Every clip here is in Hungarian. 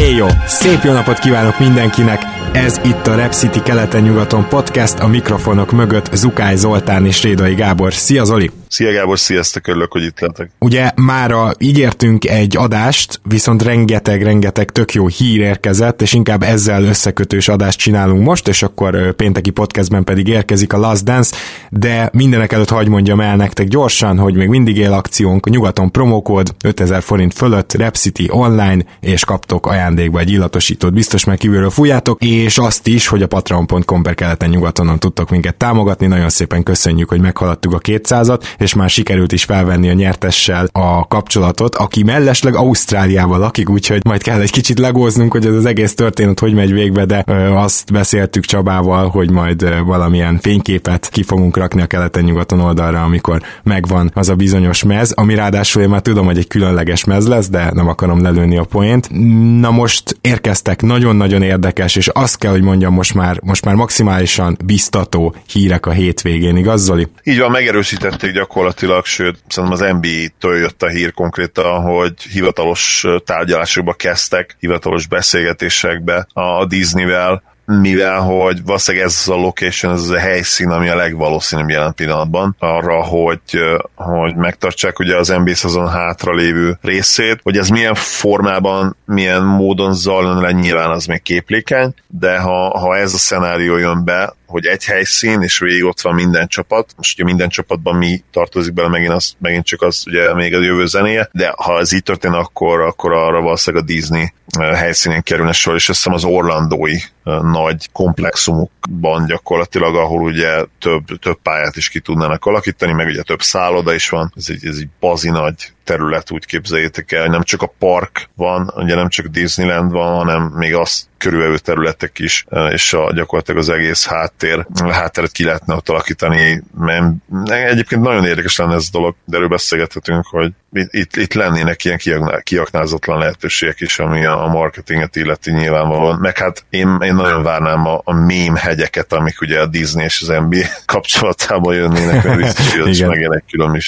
Éjjó! Szép jó napot kívánok mindenkinek! Ez itt a Rep City keleten-nyugaton podcast, a mikrofonok mögött Zukály Zoltán és Rédai Gábor. Szia Zoli! Szia Gábor, sziasztok, örülök, hogy itt lehetek. Ugye mára ígértünk egy adást, viszont rengeteg-rengeteg tök jó hír érkezett, és inkább ezzel összekötős adást csinálunk most, és akkor pénteki podcastben pedig érkezik a Last Dance, de mindenek előtt hagy mondjam el nektek gyorsan, hogy még mindig él akciónk, nyugaton promókód 5000 forint fölött, Rep City online, és kaptok ajándékba egy illatosítót, biztos meg kívülről fújjátok, és azt is, hogy a patreon.com per keleten nyugatonon tudtok minket támogatni, nagyon szépen köszönjük, hogy meghaladtuk a 200-at, és már sikerült is felvenni a nyertessel a kapcsolatot, aki mellesleg Ausztráliával lakik, úgyhogy majd kell egy kicsit legóznunk, hogy ez az egész történet hogy megy végbe, de ö, azt beszéltük Csabával, hogy majd ö, valamilyen fényképet ki fogunk rakni a keleten-nyugaton oldalra, amikor megvan az a bizonyos mez, ami ráadásul én már tudom, hogy egy különleges mez lesz, de nem akarom lelőni a poént. Na most érkeztek nagyon-nagyon érdekes, és azt kell, hogy mondjam, most már, most már maximálisan biztató hírek a hétvégén, igaz Zoli? Így van, megerősítették gyakorlatilag, sőt, szerintem az NBA-től jött a hír konkrétan, hogy hivatalos tárgyalásokba kezdtek, hivatalos beszélgetésekbe a Disney-vel, mivel hogy valószínűleg ez a location, ez a helyszín, ami a legvalószínűbb jelen pillanatban arra, hogy, hogy megtartsák ugye az NBA szezon hátra lévő részét, hogy ez milyen formában, milyen módon zajlon le, nyilván az még képlékeny, de ha, ha ez a szenárió jön be, hogy egy helyszín, és végig ott van minden csapat. Most ugye minden csapatban mi tartozik bele, megint, az, megint csak az ugye még a jövő zenéje, de ha ez így történik, akkor, akkor arra valószínűleg a Disney helyszínén kerülne sor, és azt hiszem az orlandói nagy komplexumokban gyakorlatilag, ahol ugye több, több pályát is ki tudnának alakítani, meg ugye több szálloda is van, ez egy, ez egy bazi nagy terület, úgy képzeljétek el, nem csak a park van, ugye nem csak Disneyland van, hanem még azt körülbelül területek is, és a, gyakorlatilag az egész háttér, hátteret ki lehetne ott alakítani. Mert egyébként nagyon érdekes lenne ez a dolog, de erről beszélgethetünk, hogy itt, itt lennének ilyen kiaknázatlan lehetőségek is, ami a marketinget illeti nyilvánvalóan. Meg hát én, én nagyon várnám a, a mém hegyeket, amik ugye a Disney és az NBA kapcsolatában jönnének, mert biztos, hogy is megjelennek külön.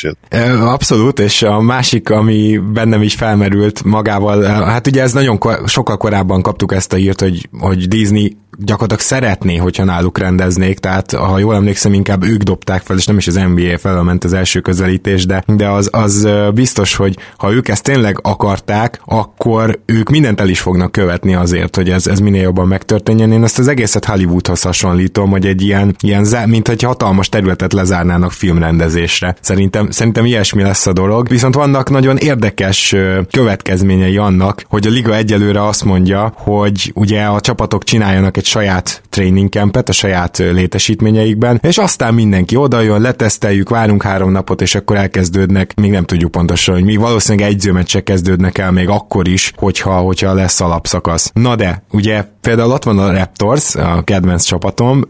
Abszolút, és a másik, ami bennem is felmerült magával, hát ugye ez nagyon ko- sokkal korábban kaptuk ezt a hírt, hogy, hogy Disney gyakorlatilag szeretné, hogyha náluk rendeznék, tehát ha jól emlékszem, inkább ők dobták fel, és nem is az NBA felment az első közelítés, de, de az, az biztos, hogy ha ők ezt tényleg akarták, akkor ők mindent el is fognak követni azért, hogy ez, ez minél jobban megtörténjen. Én ezt az egészet Hollywoodhoz hasonlítom, hogy egy ilyen, ilyen mint egy hatalmas területet lezárnának filmrendezésre. Szerintem, szerintem ilyesmi lesz a dolog. Viszont vannak nagyon érdekes következményei annak, hogy a liga egyelőre azt mondja, hogy ugye a csapatok csináljanak egy saját training campet a saját létesítményeikben, és aztán mindenki oda jön, leteszteljük, várunk három napot, és akkor elkezdődnek, még nem tudjuk pontosan, hogy mi valószínűleg egyzőmeccsek kezdődnek el még akkor is, hogyha, hogyha lesz alapszakasz. Na de, ugye például ott van a Raptors, a kedvenc csapatom,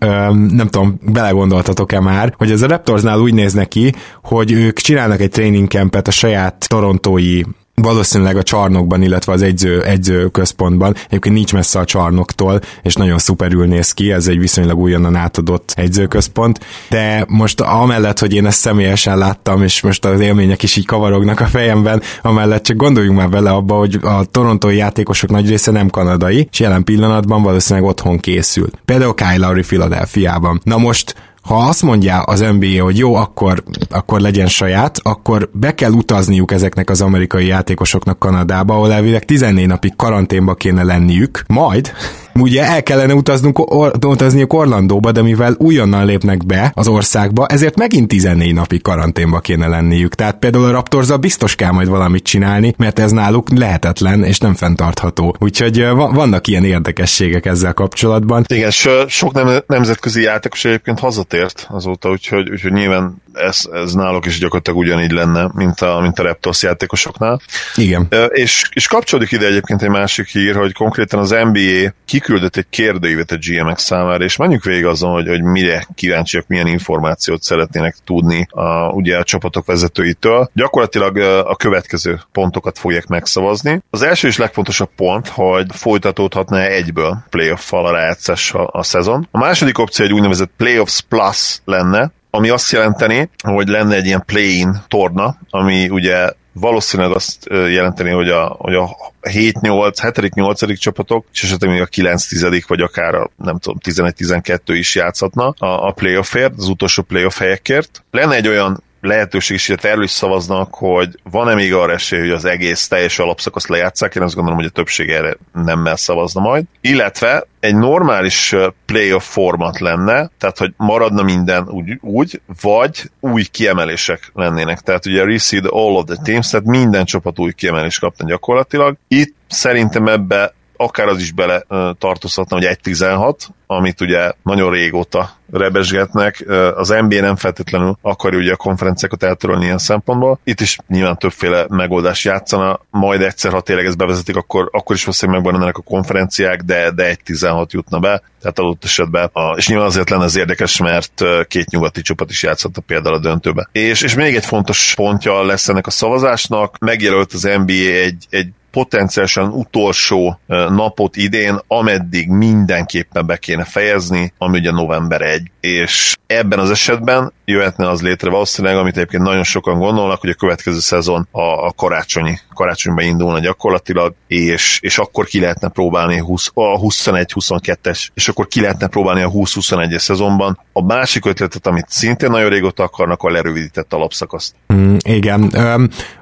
nem tudom, belegondoltatok-e már, hogy ez a Raptorsnál úgy néz neki, hogy ők csinálnak egy training campet a saját torontói valószínűleg a csarnokban, illetve az egyző, egyző központban. Egyébként nincs messze a csarnoktól, és nagyon szuperül néz ki, ez egy viszonylag újonnan átadott egyzőközpont. De most amellett, hogy én ezt személyesen láttam, és most az élmények is így kavarognak a fejemben, amellett csak gondoljunk már bele abba, hogy a torontói játékosok nagy része nem kanadai, és jelen pillanatban valószínűleg otthon készül. Például Kyle Lowry Philadelphiában. Na most ha azt mondja az NBA, hogy jó, akkor, akkor legyen saját, akkor be kell utazniuk ezeknek az amerikai játékosoknak Kanadába, ahol elvileg 14 napig karanténba kéne lenniük, majd ugye el kellene utaznunk, or, utazniuk Orlandóba, de mivel újonnan lépnek be az országba, ezért megint 14 napig karanténba kéne lenniük. Tehát például a Raptorza biztos kell majd valamit csinálni, mert ez náluk lehetetlen és nem fenntartható. Úgyhogy vannak ilyen érdekességek ezzel kapcsolatban. Igen, so, sok nem, nemzetközi játékos egyébként hazatért azóta, úgyhogy, úgyhogy nyilván ez, ez náluk is gyakorlatilag ugyanígy lenne, mint a, mint a Raptors játékosoknál. Igen. És, és kapcsolódik ide egyébként egy másik hír, hogy konkrétan az NBA kiküldött egy kérdőívet a GMX számára, és menjünk végig azon, hogy, hogy mire kíváncsiak, milyen információt szeretnének tudni a, ugye a csapatok vezetőitől. Gyakorlatilag a következő pontokat fogják megszavazni. Az első és legfontosabb pont, hogy folytatódhatna egyből playoff-fal a rájátszás a, a szezon. A második opció egy úgynevezett playoffs plus lenne, ami azt jelenteni, hogy lenne egy ilyen play-in torna, ami ugye valószínűleg azt jelenteni, hogy a, hogy a 7-8, 7-8 csapatok, és esetleg még a 9-10 vagy akár a, nem tudom, 11-12 is játszhatna a, a playoffért, az utolsó playoff helyekért. Lenne egy olyan lehetőség is, hogy erről is szavaznak, hogy van-e még arra esély, hogy az egész teljes alapszakaszt lejátszák, én azt gondolom, hogy a többség erre nemmel szavazna majd. Illetve egy normális playoff format lenne, tehát hogy maradna minden úgy, úgy, vagy új kiemelések lennének. Tehát ugye reseed all of the teams, tehát minden csapat új kiemelést kapna gyakorlatilag. Itt szerintem ebbe akár az is bele tartozhatna, hogy 1.16, amit ugye nagyon régóta rebesgetnek. Az NBA nem feltétlenül akarja ugye a konferenciákat eltörölni ilyen szempontból. Itt is nyilván többféle megoldás játszana, majd egyszer, ha tényleg ezt bevezetik, akkor, akkor is valószínűleg megmaradnának a konferenciák, de, de 1.16 jutna be, tehát adott esetben. A, és nyilván azért lenne ez érdekes, mert két nyugati csapat is játszott a például a döntőbe. És, és még egy fontos pontja lesz ennek a szavazásnak, megjelölt az NBA egy, egy potenciálisan utolsó napot idén, ameddig mindenképpen be kéne fejezni, ami ugye november 1. És ebben az esetben jöhetne az létre valószínűleg, amit egyébként nagyon sokan gondolnak, hogy a következő szezon a, a karácsonyi, karácsonyban indulna gyakorlatilag, és, és akkor ki lehetne próbálni 20, a 21-22-es, és akkor ki lehetne próbálni a 20-21-es szezonban. A másik ötletet, amit szintén nagyon régóta akarnak, a lerövidített alapszakaszt. Mm, igen.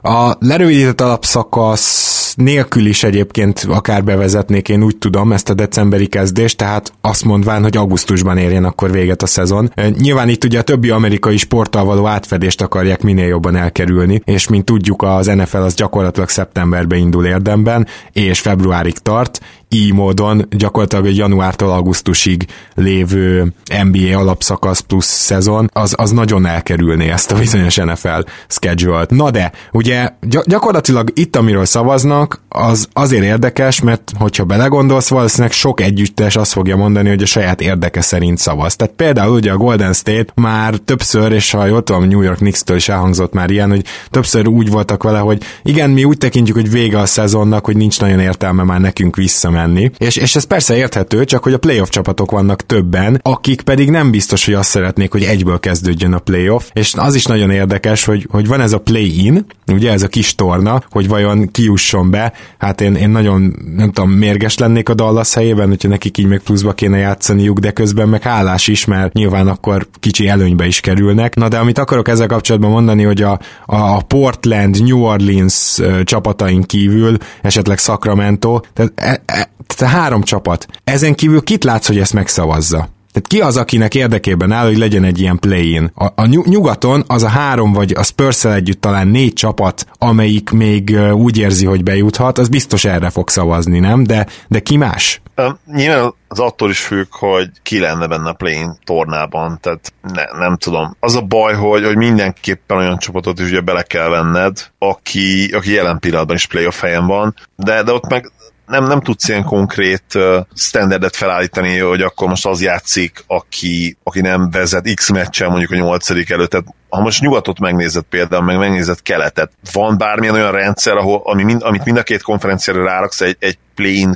A lerövidített alapszakasz nélkül is egyébként akár bevezetnék, én úgy tudom, ezt a decemberi kezdést, tehát azt mondván, hogy augusztusban érjen akkor véget a szezon. Nyilván itt ugye a többi amerikai sporttal való átfedést akarják minél jobban elkerülni, és mint tudjuk, az NFL az gyakorlatilag szeptemberben indul érdemben, és februárig tart, így módon gyakorlatilag egy januártól augusztusig lévő NBA alapszakasz plusz szezon, az, az nagyon elkerülné ezt a bizonyos NFL schedule-t. Na de, ugye gyakorlatilag itt, amiről szavaznak, az azért érdekes, mert hogyha belegondolsz, valószínűleg sok együttes azt fogja mondani, hogy a saját érdeke szerint szavaz. Tehát például ugye a Golden State már többször, és ha jól tudom, New York Knicks-től is elhangzott már ilyen, hogy többször úgy voltak vele, hogy igen, mi úgy tekintjük, hogy vége a szezonnak, hogy nincs nagyon értelme már nekünk visszamenni menni. És, és ez persze érthető, csak hogy a playoff csapatok vannak többen, akik pedig nem biztos, hogy azt szeretnék, hogy egyből kezdődjön a playoff. És az is nagyon érdekes, hogy, hogy van ez a play-in, ugye ez a kis torna, hogy vajon kiusson be. Hát én, én nagyon, nem tudom, mérges lennék a Dallas helyében, hogyha nekik így meg pluszba kéne játszaniuk, de közben meg hálás is, mert nyilván akkor kicsi előnybe is kerülnek. Na de amit akarok ezzel kapcsolatban mondani, hogy a, a Portland, New Orleans csapatain kívül, esetleg Sacramento, tehát e, e, tehát három csapat. Ezen kívül kit látsz, hogy ezt megszavazza? Tehát ki az, akinek érdekében áll, hogy legyen egy ilyen play-in? A, a nyugaton az a három, vagy a spurs együtt talán négy csapat, amelyik még úgy érzi, hogy bejuthat, az biztos erre fog szavazni, nem? De, de ki más? Nyilván az attól is függ, hogy ki lenne benne a play tornában, tehát ne, nem tudom. Az a baj, hogy, hogy mindenképpen olyan csapatot is ugye bele kell venned, aki, aki jelen pillanatban is playoff helyen van, de, de ott meg nem, nem tudsz ilyen konkrét standardet felállítani, hogy akkor most az játszik, aki, aki nem vezet X meccsel mondjuk a nyolcadik előtt. Tehát ha most nyugatot megnézed például, meg megnézed keletet, van bármilyen olyan rendszer, ahol, ami mind, amit mind a két konferenciára ráraksz egy, egy play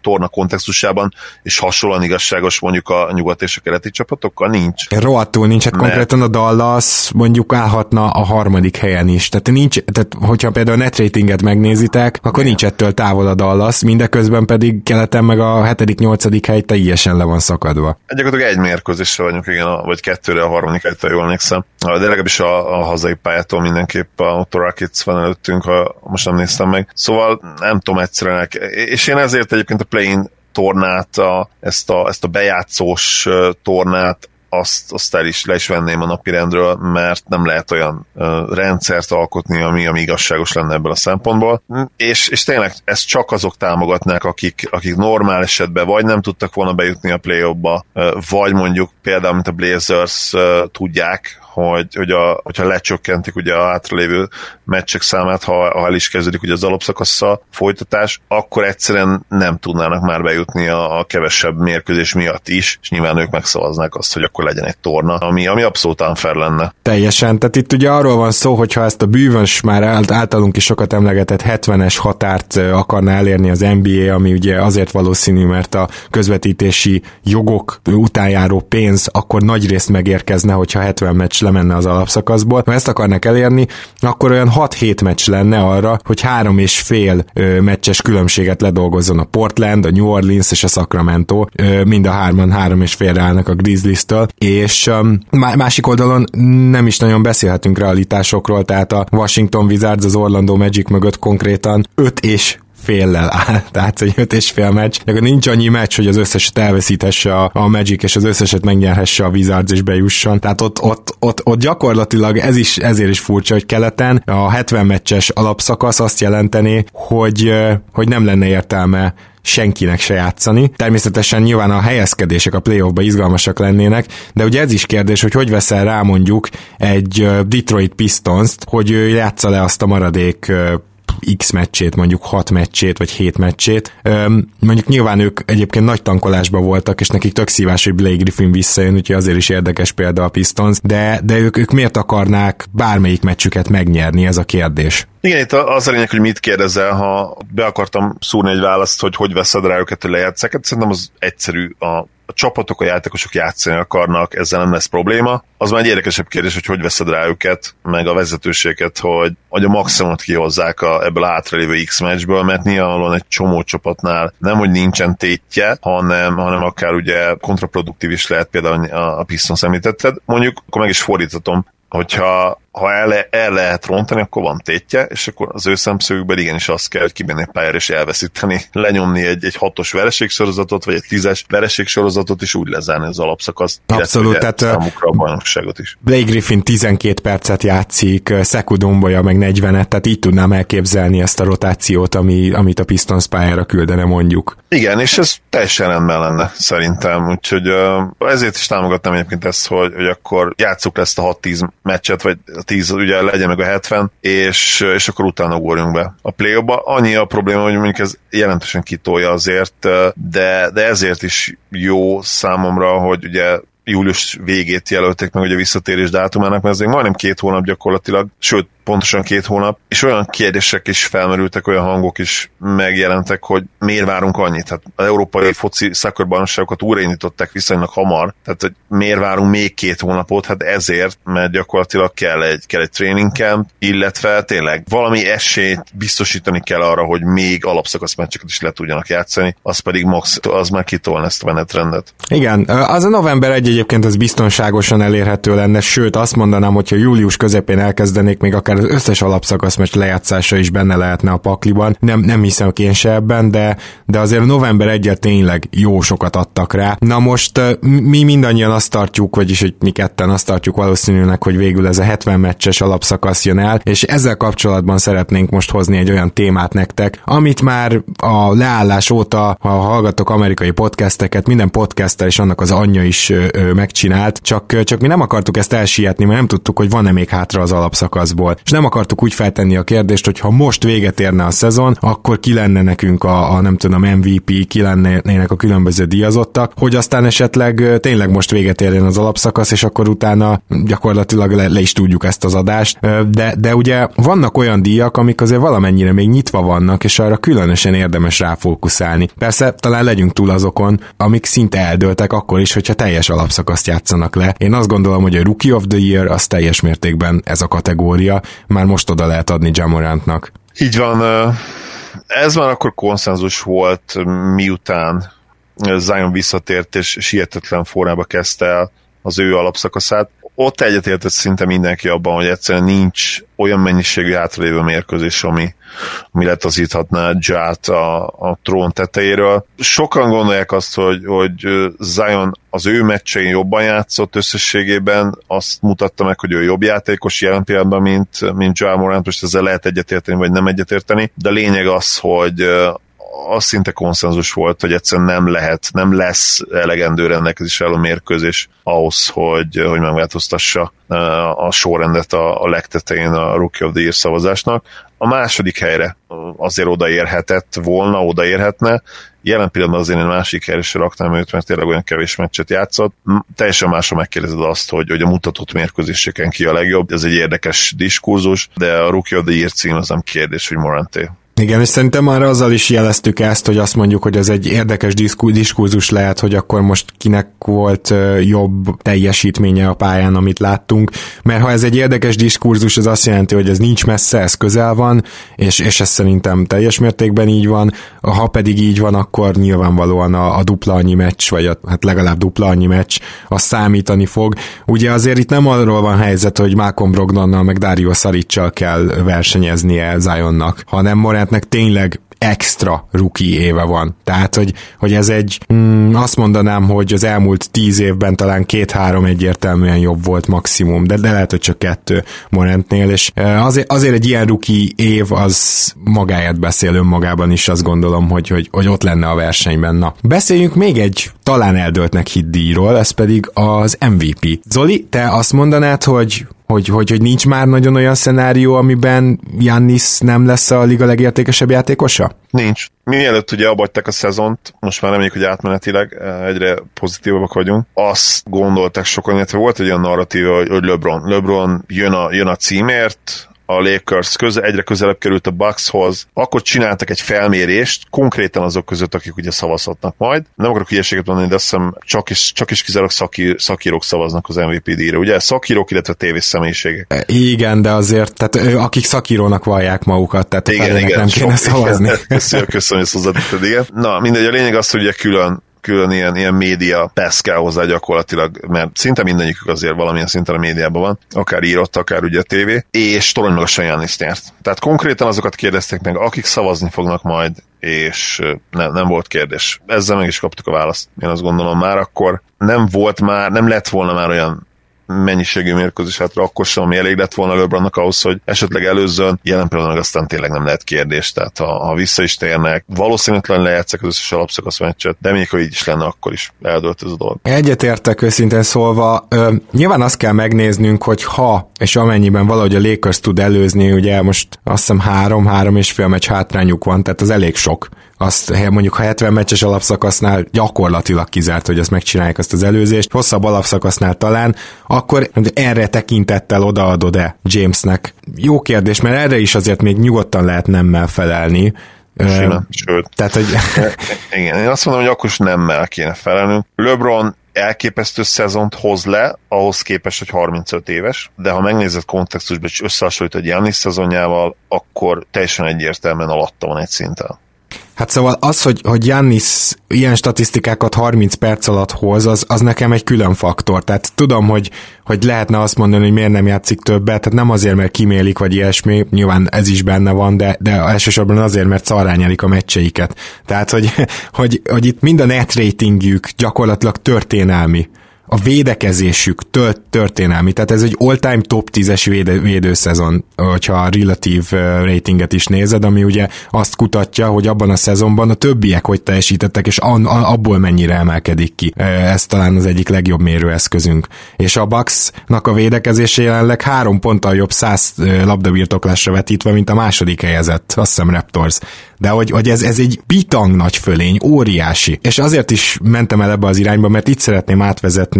torna kontextusában, és hasonlóan igazságos mondjuk a nyugat és a keleti csapatokkal nincs. Rohadtul nincs, hát Mert... konkrétan a Dallas mondjuk állhatna a harmadik helyen is. Tehát nincs, tehát hogyha például a net ratinget megnézitek, akkor Igen. nincs ettől távol a Dallas, mindeközben pedig keleten meg a hetedik, nyolcadik hely teljesen le van szakadva. Gyakorlatilag egy mérkőzésre vagyunk, igen, vagy kettőre a harmadik helytől jól emlékszem. De legalábbis a, a hazai pályától mindenképp a Rockets van előttünk, ha most nem néztem meg. Szóval nem tudom egyszerűen, és én ezért egyébként a play-in tornát, a, ezt, a, ezt a bejátszós tornát azt, azt el is le is venném a napirendről, mert nem lehet olyan uh, rendszert alkotni, ami, ami igazságos lenne ebből a szempontból. És, és tényleg ezt csak azok támogatnák, akik, akik normál esetben vagy nem tudtak volna bejutni a play uh, vagy mondjuk például, mint a Blazers uh, tudják, hogy, hogy a, hogyha lecsökkentik ugye a hátralévő meccsek számát, ha, ha el is kezdődik ugye az alapszakasszal folytatás, akkor egyszerűen nem tudnának már bejutni a, a kevesebb mérkőzés miatt is, és nyilván ők megszavaznák azt, hogy akkor legyen egy torna, ami, ami abszolút unfair lenne. Teljesen, tehát itt ugye arról van szó, hogy ha ezt a bűvös már általunk is sokat emlegetett 70-es határt akarná elérni az NBA, ami ugye azért valószínű, mert a közvetítési jogok utánjáró pénz akkor nagy részt megérkezne, hogyha 70 meccs lemenne az alapszakaszból. Ha ezt akarnak elérni, akkor olyan 6-7 meccs lenne arra, hogy három és fél meccses különbséget ledolgozzon a Portland, a New Orleans és a Sacramento, mind a hárman három és félre állnak a Grizzlies-től, és másik oldalon nem is nagyon beszélhetünk realitásokról, tehát a Washington Wizards az Orlando Magic mögött konkrétan 5 és féllel áll, tehát egy öt és fél meccs, de nincs annyi meccs, hogy az összeset elveszíthesse a, a Magic, és az összeset megnyerhesse a Wizards és bejusson. Tehát ott, ott, ott, ott gyakorlatilag ez is, ezért is furcsa, hogy keleten a 70 meccses alapszakasz azt jelenteni, hogy, hogy nem lenne értelme senkinek se játszani. Természetesen nyilván a helyezkedések a playoffba izgalmasak lennének, de ugye ez is kérdés, hogy hogy veszel rá mondjuk egy Detroit Pistons-t, hogy ő játsza le azt a maradék X meccsét, mondjuk 6 meccsét, vagy 7 meccsét. Mondjuk nyilván ők egyébként nagy tankolásban voltak, és nekik tök szívás, hogy Blake Griffin visszajön, úgyhogy azért is érdekes példa a Pistons, de, de ők, ők miért akarnák bármelyik meccsüket megnyerni, ez a kérdés. Igen, itt az a lényeg, hogy mit kérdezel, ha be akartam szúrni egy választ, hogy hogy veszed rá őket, hogy lejátszák, hát szerintem az egyszerű. A a csapatok, a játékosok játszani akarnak, ezzel nem lesz probléma. Az már egy érdekesebb kérdés, hogy hogy veszed rá őket, meg a vezetőséget, hogy, hogy a maximumot kihozzák a, ebből a hátralévő X meccsből, mert nyilvánvalóan egy csomó csapatnál nem, hogy nincsen tétje, hanem, hanem akár ugye kontraproduktív is lehet, például a, a Pistons említetted. Mondjuk, akkor meg is fordítatom, hogyha ha el, el lehet rontani, akkor van tétje, és akkor az ő szemszögükben igenis azt kell, hogy kimenni pályára és elveszíteni, lenyomni egy, egy hatos vereségsorozatot, vagy egy tízes vereségsorozatot, és úgy lezárni az alapszakaszt. Abszolút, tehát számukra a bajnokságot is. Blake Griffin 12 percet játszik, Szeku Dombolya meg 40-et, tehát így tudnám elképzelni ezt a rotációt, ami, amit a Pistons pályára küldene mondjuk. Igen, és ez teljesen rendben lenne szerintem, úgyhogy ezért is támogatnám egyébként ezt, hogy, hogy akkor játsszuk ezt a 6-10 meccset, vagy a 10 ugye legyen meg a 70, és, és akkor utána ugorjunk be. A play annyi a probléma, hogy mondjuk ez jelentősen kitolja azért, de, de ezért is jó számomra, hogy ugye július végét jelölték meg ugye visszatérés dátumának, mert ez még majdnem két hónap gyakorlatilag, sőt, pontosan két hónap, és olyan kérdések is felmerültek, olyan hangok is megjelentek, hogy miért várunk annyit. Hát az európai foci szakorbajnokságokat újraindították viszonylag hamar, tehát hogy miért várunk még két hónapot, hát ezért, mert gyakorlatilag kell egy, kell egy training camp, illetve tényleg valami esélyt biztosítani kell arra, hogy még alapszakasz meccseket is le tudjanak játszani, az pedig max, az már kitolna ezt a menetrendet. Igen, az a november egy egyébként az biztonságosan elérhető lenne, sőt azt mondanám, hogyha július közepén elkezdenék még akár az összes alapszakasz meccs lejátszása is benne lehetne a pakliban. Nem, nem hiszem én se ebben, de, de azért november egyet tényleg jó sokat adtak rá. Na most mi mindannyian azt tartjuk, vagyis hogy mi ketten azt tartjuk valószínűleg, hogy végül ez a 70 meccses alapszakasz jön el, és ezzel kapcsolatban szeretnénk most hozni egy olyan témát nektek, amit már a leállás óta, ha hallgatok amerikai podcasteket, minden podcaster és annak az anyja is megcsinált, csak, csak mi nem akartuk ezt elsietni, mert nem tudtuk, hogy van-e még hátra az alapszakaszból és nem akartuk úgy feltenni a kérdést, hogy ha most véget érne a szezon, akkor ki lenne nekünk a, a nem tudom, MVP, ki lennének a különböző díjazottak, hogy aztán esetleg tényleg most véget érjen az alapszakasz, és akkor utána gyakorlatilag le, le is tudjuk ezt az adást. De, de ugye vannak olyan díjak, amik azért valamennyire még nyitva vannak, és arra különösen érdemes ráfókuszálni. Persze talán legyünk túl azokon, amik szinte eldőltek akkor is, hogyha teljes alapszakaszt játszanak le. Én azt gondolom, hogy a Rookie of the Year az teljes mértékben ez a kategória, már most oda lehet adni Jamorantnak. Így van, ez már akkor konszenzus volt, miután Zion visszatért, és sietetlen formába kezdte el az ő alapszakaszát. Ott egyetértett szinte mindenki abban, hogy egyszerűen nincs olyan mennyiségű hátralévő mérkőzés, ami, ami letazíthatná Ját a, a trón tetejéről. Sokan gondolják azt, hogy, hogy Zion az ő meccsein jobban játszott összességében, azt mutatta meg, hogy ő jobb játékos jelen pillanatban, mint, mint Joel Morant, most ezzel lehet egyetérteni, vagy nem egyetérteni, de lényeg az, hogy az szinte konszenzus volt, hogy egyszerűen nem lehet, nem lesz elegendő rendelkezés el a mérkőzés ahhoz, hogy, hogy megváltoztassa a sorrendet a, a legtetején a Rookie of the Year szavazásnak. A második helyre azért odaérhetett volna, odaérhetne, jelen pillanatban azért én másik helyre se raktam őt, mert tényleg olyan kevés meccset játszott. Teljesen másra megkérdezed azt, hogy, hogy a mutatott mérkőzéseken ki a legjobb. Ez egy érdekes diskurzus, de a Rookie of the Year cím az nem kérdés, hogy Moranté. Igen, és szerintem már azzal is jeleztük ezt, hogy azt mondjuk, hogy ez egy érdekes diskurzus lehet, hogy akkor most kinek volt jobb teljesítménye a pályán, amit láttunk, mert ha ez egy érdekes diskurzus, az azt jelenti, hogy ez nincs messze, ez közel van, és, és ez szerintem teljes mértékben így van, ha pedig így van, akkor nyilvánvalóan a, a dupla annyi meccs, vagy a, hát legalább dupla annyi meccs, az számítani fog. Ugye azért itt nem arról van helyzet, hogy Malcolm Brogdonnal meg Dario Saricsal kell versenyeznie Zionnak, hanem Morant Durantnek tényleg extra ruki éve van. Tehát, hogy, hogy ez egy, mm, azt mondanám, hogy az elmúlt tíz évben talán két-három egyértelműen jobb volt maximum, de, de lehet, hogy csak kettő Morentnél, és azért, azért egy ilyen ruki év az magáért beszél önmagában is, azt gondolom, hogy, hogy, hogy ott lenne a versenyben. Na, beszéljünk még egy talán eldöltnek hit díjról, ez pedig az MVP. Zoli, te azt mondanád, hogy hogy, hogy, hogy nincs már nagyon olyan szenárió, amiben Jannis nem lesz a liga legértékesebb játékosa? Nincs. Mielőtt ugye abbadták a szezont, most már reméljük, hogy átmenetileg eh, egyre pozitívabbak vagyunk, azt gondolták sokan, illetve volt egy olyan narratíva, hogy LeBron. LeBron jön a, jön a címért, a Lakers köze, egyre közelebb került a Buckshoz, akkor csináltak egy felmérést, konkrétan azok között, akik ugye szavazhatnak majd. Nem akarok ilyeséget mondani, de azt hiszem csak is, csak is kizárólag szakír, szakírók szavaznak az MVP díjra. Ugye szakírók, illetve tévés személyiségek. E, igen, de azért, tehát akik szakírónak vallják magukat, tehát igen, igen, nem kéne szavazni. Igen, köszönöm, köszönöm, hogy hozzátetted, igen. Na, mindegy, a lényeg az, hogy ugye külön külön ilyen, ilyen média pesz kell hozzá gyakorlatilag, mert szinte mindegyikük azért valamilyen szinten a médiában van, akár írott, akár ugye a tévé, és torony meg a Sajanis nyert. Tehát konkrétan azokat kérdezték meg, akik szavazni fognak majd, és nem, nem volt kérdés. Ezzel meg is kaptuk a választ. Én azt gondolom már akkor nem volt már, nem lett volna már olyan mennyiségű mérkőzés hátra, akkor sem, ami elég lett volna LeBronnak ahhoz, hogy esetleg előzzön. Jelen pillanatban aztán tényleg nem lehet kérdés, tehát ha, ha vissza is térnek, valószínűtlen lejátszak az összes alapszakasz meccset, de még ha így is lenne, akkor is eldőlt ez a dolog. Egyetértek őszintén szólva, ö, nyilván azt kell megnéznünk, hogy ha és amennyiben valahogy a Lakers tud előzni, ugye most azt hiszem három, három és fél meccs hátrányuk van, tehát az elég sok azt mondjuk ha 70 meccses alapszakasznál gyakorlatilag kizárt, hogy azt megcsinálják azt az előzést, hosszabb alapszakasznál talán, akkor erre tekintettel odaadod-e Jamesnek? Jó kérdés, mert erre is azért még nyugodtan lehet nemmel felelni, Sima, sőt. Tehát, hogy... Igen, én azt mondom, hogy akkor is nemmel kéne felelnünk. LeBron elképesztő szezont hoz le, ahhoz képest, hogy 35 éves, de ha megnézed kontextusban, és összehasonlítod Janis szezonjával, akkor teljesen egyértelműen alatta van egy szinten. Hát szóval az, hogy, hogy Jannis ilyen statisztikákat 30 perc alatt hoz, az, az nekem egy külön faktor. Tehát tudom, hogy, hogy lehetne azt mondani, hogy miért nem játszik többet, tehát nem azért, mert kimélik, vagy ilyesmi, nyilván ez is benne van, de, de elsősorban azért, mert szarrányelik a meccseiket. Tehát, hogy, hogy, hogy itt mind a net ratingjük gyakorlatilag történelmi a védekezésük tört, történelmi, tehát ez egy all-time top 10-es védő, védőszezon, hogyha a relatív ratinget is nézed, ami ugye azt kutatja, hogy abban a szezonban a többiek hogy teljesítettek, és an, abból mennyire emelkedik ki. Ez talán az egyik legjobb mérőeszközünk. És a Bucksnak a védekezése jelenleg három ponttal jobb száz labdabirtoklásra vetítve, mint a második helyezett, azt hiszem Raptors de hogy, hogy ez, ez egy bitang nagy fölény, óriási. És azért is mentem el ebbe az irányba, mert itt szeretném átvezetni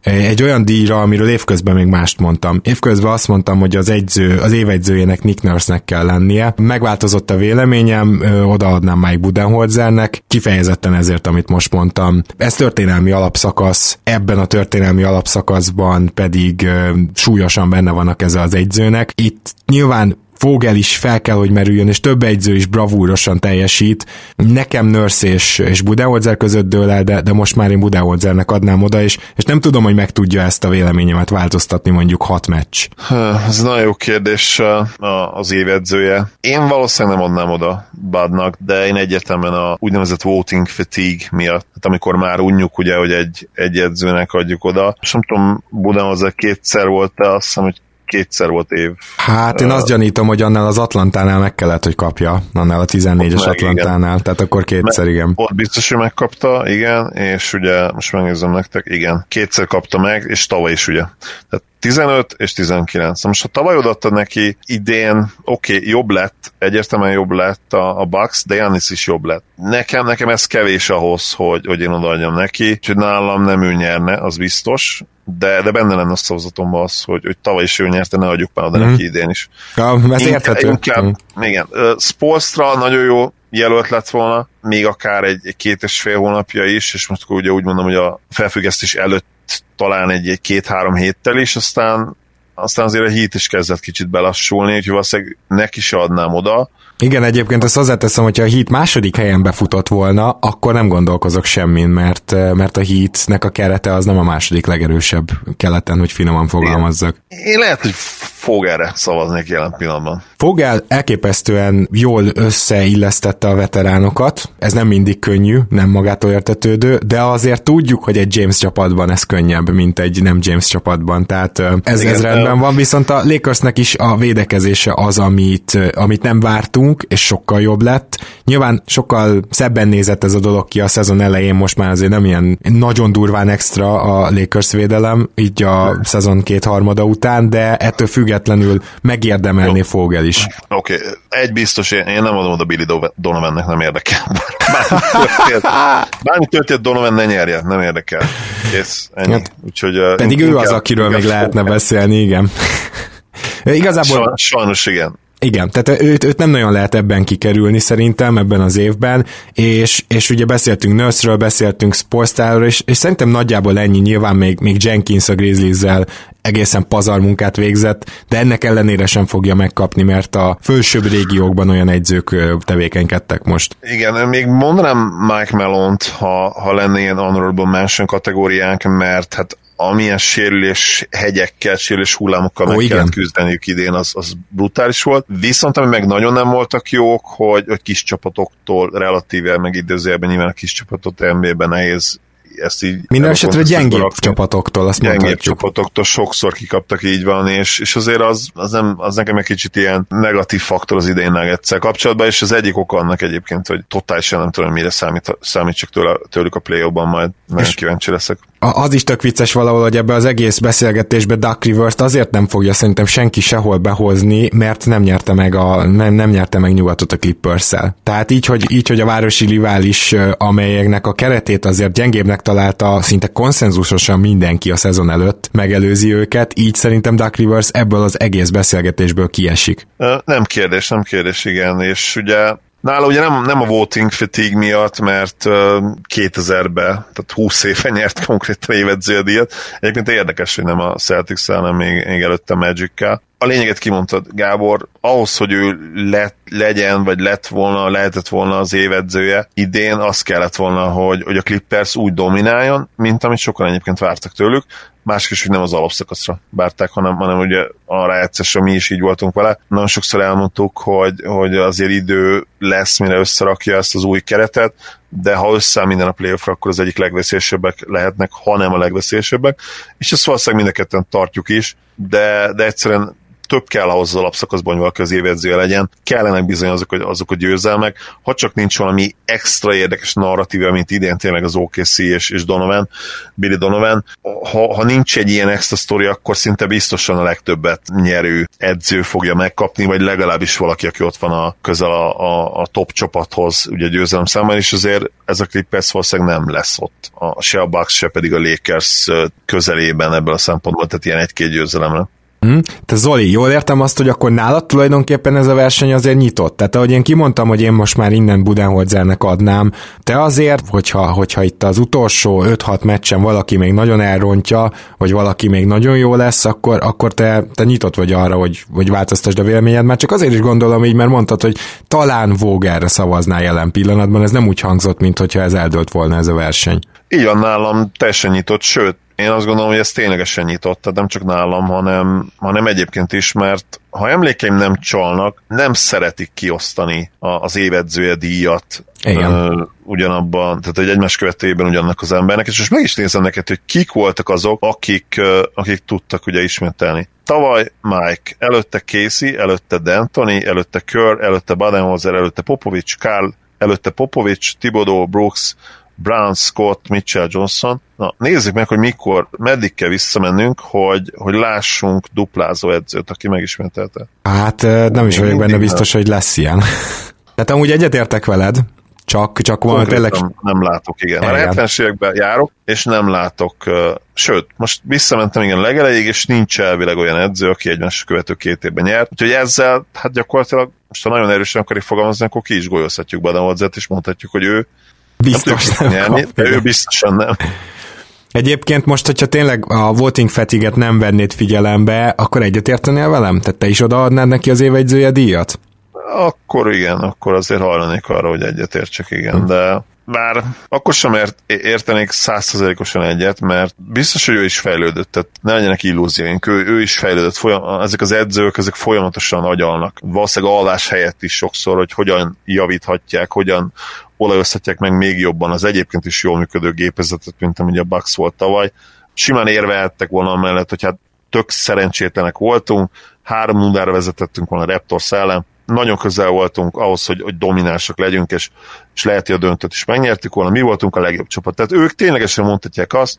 eh, egy olyan díjra, amiről évközben még mást mondtam. Évközben azt mondtam, hogy az egyző, az évegyzőjének Nick Nurse-nek kell lennie. Megváltozott a véleményem, odaadnám Mike Budenholzernek, kifejezetten ezért, amit most mondtam. Ez történelmi alapszakasz, ebben a történelmi alapszakaszban pedig súlyosan benne van a keze az egyzőnek. Itt nyilván Vogel is fel kell, hogy merüljön, és több egyző is bravúrosan teljesít. Nekem Nurse és, és Budenholzer között dől el, de, de most már én Budenholzernek adnám oda, és, és nem tudom, hogy meg tudja ezt a véleményemet változtatni mondjuk hat meccs. Ez nagyon jó kérdés az évedzője. Én valószínűleg nem adnám oda Badnak, de én egyértelműen a úgynevezett voting fatigue miatt, hát amikor már unjuk ugye, hogy egy, egy edzőnek adjuk oda. És nem tudom, Budenholzer kétszer volt, de azt hiszem, hogy kétszer volt év. Hát én azt gyanítom, hogy annál az Atlantánál meg kellett, hogy kapja, annál a 14-es Atlantánál, igen. tehát akkor kétszer, igen. Ott biztos, hogy megkapta, igen, és ugye most megnézem nektek, igen, kétszer kapta meg, és tavaly is ugye. Tehát 15 és 19. Most ha tavaly odaadtad neki idén, oké, okay, jobb lett, egyértelműen jobb lett a, a Bucks, de Janis is jobb lett. Nekem, nekem ez kevés ahhoz, hogy, hogy én odaadjam neki, úgyhogy nálam nem ő nyerne, az biztos, de, de benne lenne a szavazatomban az, hogy, hogy tavaly is ő nyerte, ne adjuk már oda mm. neki idén is. Ja, ez érthető. Inkább, mm. igen, Spolstra nagyon jó jelölt lett volna, még akár egy, egy két és fél hónapja is, és most akkor ugye úgy mondom, hogy a felfüggesztés előtt talán egy, egy két-három héttel is, aztán aztán azért a hit is kezdett kicsit belassulni, úgyhogy valószínűleg neki se adnám oda. Igen, egyébként ezt hozzáteszem, hogyha a Heat második helyen befutott volna, akkor nem gondolkozok semmin, mert, mert a Heatnek a kerete az nem a második legerősebb keleten, hogy finoman fogalmazzak. Én, én lehet, hogy fog erre szavaznék jelen pillanatban. Fogel elképesztően jól összeillesztette a veteránokat, ez nem mindig könnyű, nem magától értetődő, de azért tudjuk, hogy egy James csapatban ez könnyebb, mint egy nem James csapatban, tehát ez, Igen, ez rendben van, viszont a Lakersnek is a védekezése az, amit, amit nem vártunk, és sokkal jobb lett. Nyilván sokkal szebben nézett ez a dolog ki a szezon elején, most már azért nem ilyen nagyon durván extra a Lakers védelem, így a szezon két harmada után, de ettől függetlenül megérdemelni Fogel is. Oké, okay. egy biztos, én, én nem adom oda Billy Donovannek, nem érdekel. Bármi történt, bármi történt Donovan ne nyerje, nem érdekel. Kész, ennyi. Hát, Úgyhogy, uh, pedig ő az, akiről még lehetne beszélni, igen. Igazából... Sajnos igen. Igen, tehát őt, őt nem nagyon lehet ebben kikerülni szerintem, ebben az évben, és, és ugye beszéltünk Nurse-ről, beszéltünk Sportstyle-ról, és, és szerintem nagyjából ennyi, nyilván még, még Jenkins a grizzlies egészen pazar munkát végzett, de ennek ellenére sem fogja megkapni, mert a fölsőbb régiókban olyan egyzők tevékenykedtek most. Igen, még mondanám Mike Melont, ha, ha lenne ilyen honorable mention kategóriánk, mert hát amilyen sérülés hegyekkel, sérülés hullámokkal meg igen. kellett küzdeniük idén, az, az brutális volt. Viszont ami meg nagyon nem voltak jók, hogy, hogy kis csapatoktól relatíve, meg időzőjelben nyilván a kis csapatot NBA-ben nehéz ezt így... Minden esetre gyengébb rakni. csapatoktól, azt Gyengébb mondhatjuk. csapatoktól sokszor kikaptak, így van, és, és azért az, az, nem, az nekem egy kicsit ilyen negatív faktor az idén egyszer kapcsolatban, és az egyik oka annak egyébként, hogy totálisan nem tudom, mire számít, számítsak tőle, tőlük a play ban majd. Nagyon és kíváncsi leszek az is tök vicces valahol, hogy ebbe az egész beszélgetésbe Duck Rivers-t azért nem fogja szerintem senki sehol behozni, mert nem nyerte meg, a, nem, nem nyerte meg nyugatot a clippers -szel. Tehát így hogy, így, hogy a városi rivális, amelyeknek a keretét azért gyengébbnek találta szinte konszenzusosan mindenki a szezon előtt, megelőzi őket, így szerintem Duck Rivers ebből az egész beszélgetésből kiesik. Nem kérdés, nem kérdés, igen, és ugye Nála ugye nem, nem a voting fatigue miatt, mert 2000-ben, tehát 20 éve nyert konkrétan évedző díjat. Egyébként érdekes, hogy nem a celtics hanem még, még előtte magic -kel. A lényeget kimondtad, Gábor, ahhoz, hogy ő lett, legyen, vagy lett volna, lehetett volna az évedzője, idén az kellett volna, hogy, hogy a Clippers úgy domináljon, mint amit sokan egyébként vártak tőlük, másik is, hogy nem az alapszakaszra várták, hanem, hanem ugye a rájátszásra mi is így voltunk vele. Nagyon sokszor elmondtuk, hogy, hogy azért idő lesz, mire összerakja ezt az új keretet, de ha összeáll minden a playoffra, akkor az egyik legveszélyesebbek lehetnek, ha nem a legveszélyesebbek, és ezt valószínűleg mind a ketten tartjuk is, de, de egyszerűen több kell ahhoz az alapszakaszban, hogy valaki az évedzője legyen, kellenek bizony azok, azok a győzelmek, ha csak nincs valami extra érdekes narratíva, mint idén tényleg az OKC és, és Donovan, Billy Donovan, ha, ha nincs egy ilyen extra sztori, akkor szinte biztosan a legtöbbet nyerő edző fogja megkapni, vagy legalábbis valaki, aki ott van a közel a, a, a top csapathoz, ugye győzelem számára, és azért ez a Clippers valószínűleg nem lesz ott. A, se a Bucks, se pedig a Lakers közelében ebből a szempontból, tehát ilyen egy-két győzelemre. Mm. Te Zoli, jól értem azt, hogy akkor nálad tulajdonképpen ez a verseny azért nyitott. Tehát ahogy én kimondtam, hogy én most már innen Budenholzernek adnám, te azért, hogyha, hogyha itt az utolsó 5-6 meccsen valaki még nagyon elrontja, vagy valaki még nagyon jó lesz, akkor, akkor te, te nyitott vagy arra, hogy, hogy változtasd a véleményed, már csak azért is gondolom így, mert mondtad, hogy talán Vogerre szavaznál jelen pillanatban, ez nem úgy hangzott, mint hogyha ez eldőlt volna ez a verseny. Így nálam, teljesen nyitott, sőt, én azt gondolom, hogy ez ténylegesen nyitott, tehát nem csak nálam, hanem, hanem egyébként is, mert ha emlékeim nem csalnak, nem szeretik kiosztani az évedzője díjat Igen. Uh, ugyanabban, tehát egy egymás követőjében ugyannak az embernek, és most meg is nézem neked, hogy kik voltak azok, akik, akik tudtak ugye ismételni. Tavaly Mike, előtte Casey, előtte D'Antoni, előtte Kerr, előtte Badenholzer, előtte Popovics, Karl, előtte Popovics, Thibodeau, Brooks, Brown, Scott, Mitchell, Johnson. Na, nézzük meg, hogy mikor, meddig kell visszamennünk, hogy, hogy lássunk duplázó edzőt, aki megismételte. Hát nem is vagyok benne biztos, hogy lesz ilyen. Tehát amúgy egyetértek veled, csak, csak van tényleg... Nem látok, igen. igen. Már 70-es években járok, és nem látok, sőt, most visszamentem igen legelejéig, és nincs elvileg olyan edző, aki egymás követő két évben nyert. Úgyhogy ezzel, hát gyakorlatilag, most ha nagyon erősen akarjuk fogalmazni, akkor ki is golyozhatjuk Badenholzet, és mondhatjuk, hogy ő Biztos nem, nyerni, de ő biztosan nem. Egyébként most, hogyha tényleg a voting fetiget nem vennéd figyelembe, akkor egyetértenél velem? Tehát te is odaadnád neki az évegyzője díjat? Akkor igen, akkor azért hajlanék arra, hogy egyetértsek, igen, hm. de bár akkor sem ért, értenék százszerzelékosan egyet, mert biztos, hogy ő is fejlődött, tehát ne legyenek illúzióink, ő, ő is fejlődött, folyam, ezek az edzők, ezek folyamatosan agyalnak. Valószínűleg allás helyett is sokszor, hogy hogyan javíthatják, hogyan olajozhatják meg még jobban az egyébként is jól működő gépezetet, mint amilyen a Bucks volt tavaly. Simán érvehettek volna amellett, hogy hát tök szerencsétlenek voltunk, három nudára vezetettünk volna a Raptors ellen, nagyon közel voltunk ahhoz, hogy, hogy dominánsak legyünk, és, és lehet, hogy a döntőt is megnyertük volna, mi voltunk a legjobb csapat. Tehát ők ténylegesen mondhatják azt,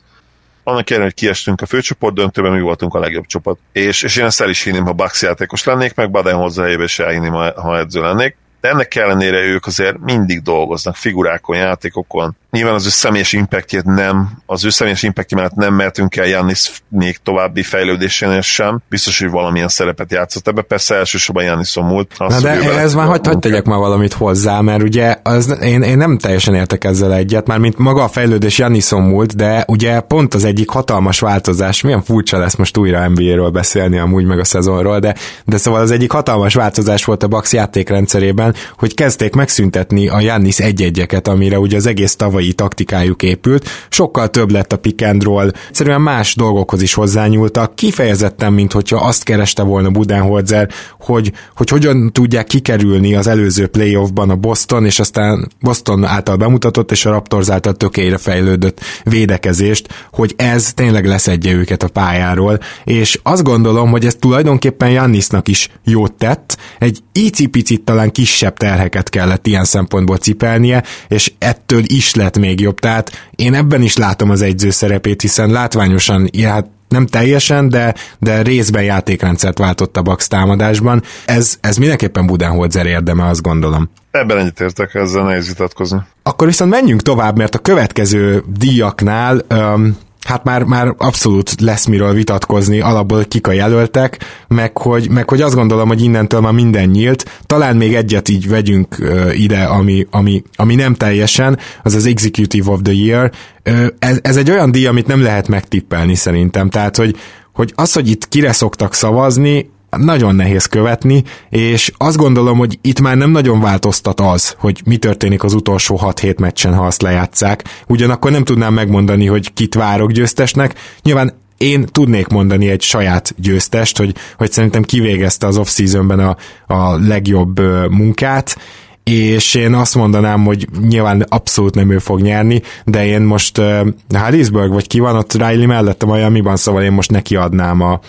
annak ellenére, hogy kiestünk a főcsoport döntőben, mi voltunk a legjobb csapat. És, és én ezt el is hinném, ha Bucks játékos lennék, meg Baden hozzájébe is elhinném, ha, ha edző lennék de ennek ellenére ők azért mindig dolgoznak figurákon, játékokon. Nyilván az ő személyes impactjét nem, az ő személyes impactje mellett nem mehetünk el Jannis még további fejlődésénél sem. Biztos, hogy valamilyen szerepet játszott ebbe, persze elsősorban Jannison múlt. Na de ez már hagyd, hagyd tegyek már valamit hozzá, mert ugye az, én, én nem teljesen értek ezzel egyet, már mint maga a fejlődés Jannison múlt, de ugye pont az egyik hatalmas változás, milyen furcsa lesz most újra NBA-ről beszélni amúgy meg a szezonról, de, de szóval az egyik hatalmas változás volt a Bax játékrendszerében, hogy kezdték megszüntetni a Jannis egy-egyeket, amire ugye az egész tavalyi taktikájuk épült. Sokkal több lett a pick and roll, egyszerűen más dolgokhoz is hozzányúltak, kifejezetten, mint hogyha azt kereste volna Budenholzer, hogy, hogy hogyan tudják kikerülni az előző playoffban a Boston, és aztán Boston által bemutatott, és a Raptors által tökélyre fejlődött védekezést, hogy ez tényleg leszedje őket a pályáról, és azt gondolom, hogy ez tulajdonképpen Jannisnak is jót tett, egy icipicit talán kisebb terheket kellett ilyen szempontból cipelnie, és ettől is lett még jobb. Tehát én ebben is látom az egyző szerepét, hiszen látványosan hát nem teljesen, de, de részben játékrendszert váltott a Bax támadásban. Ez, ez mindenképpen Budenholzer érdeme, azt gondolom. Ebben egyetértek, ezzel nehéz vitatkozni. Akkor viszont menjünk tovább, mert a következő díjaknál um, hát már, már abszolút lesz miről vitatkozni, alapból kik a jelöltek, meg hogy, meg hogy azt gondolom, hogy innentől már minden nyílt. Talán még egyet így vegyünk uh, ide, ami, ami, ami nem teljesen, az az Executive of the Year. Uh, ez, ez egy olyan díj, amit nem lehet megtippelni szerintem. Tehát, hogy, hogy az, hogy itt kire szoktak szavazni, nagyon nehéz követni, és azt gondolom, hogy itt már nem nagyon változtat az, hogy mi történik az utolsó 6-7 meccsen, ha azt lejátszák. Ugyanakkor nem tudnám megmondani, hogy kit várok győztesnek. Nyilván én tudnék mondani egy saját győztest, hogy, hogy szerintem kivégezte az off-seasonben a, a legjobb munkát, és én azt mondanám, hogy nyilván abszolút nem ő fog nyerni, de én most uh, Harrisburg, vagy ki van ott Riley mellettem a Miami-ban, szóval én most neki adnám a,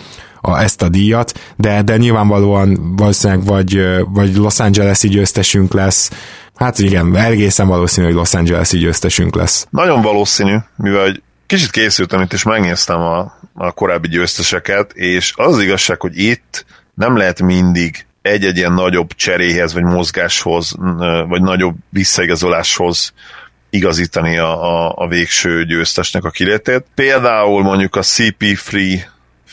a, ezt a díjat, de, de nyilvánvalóan valószínűleg vagy, vagy Los Angeles-i győztesünk lesz, Hát igen, egészen valószínű, hogy Los Angeles-i győztesünk lesz. Nagyon valószínű, mivel hogy kicsit készültem itt, és megnéztem a, a korábbi győzteseket, és az, az igazság, hogy itt nem lehet mindig egy-egy ilyen nagyobb cseréhez, vagy mozgáshoz, vagy nagyobb visszaigazoláshoz igazítani a, a, a végső győztesnek a kilétét. Például mondjuk a CP3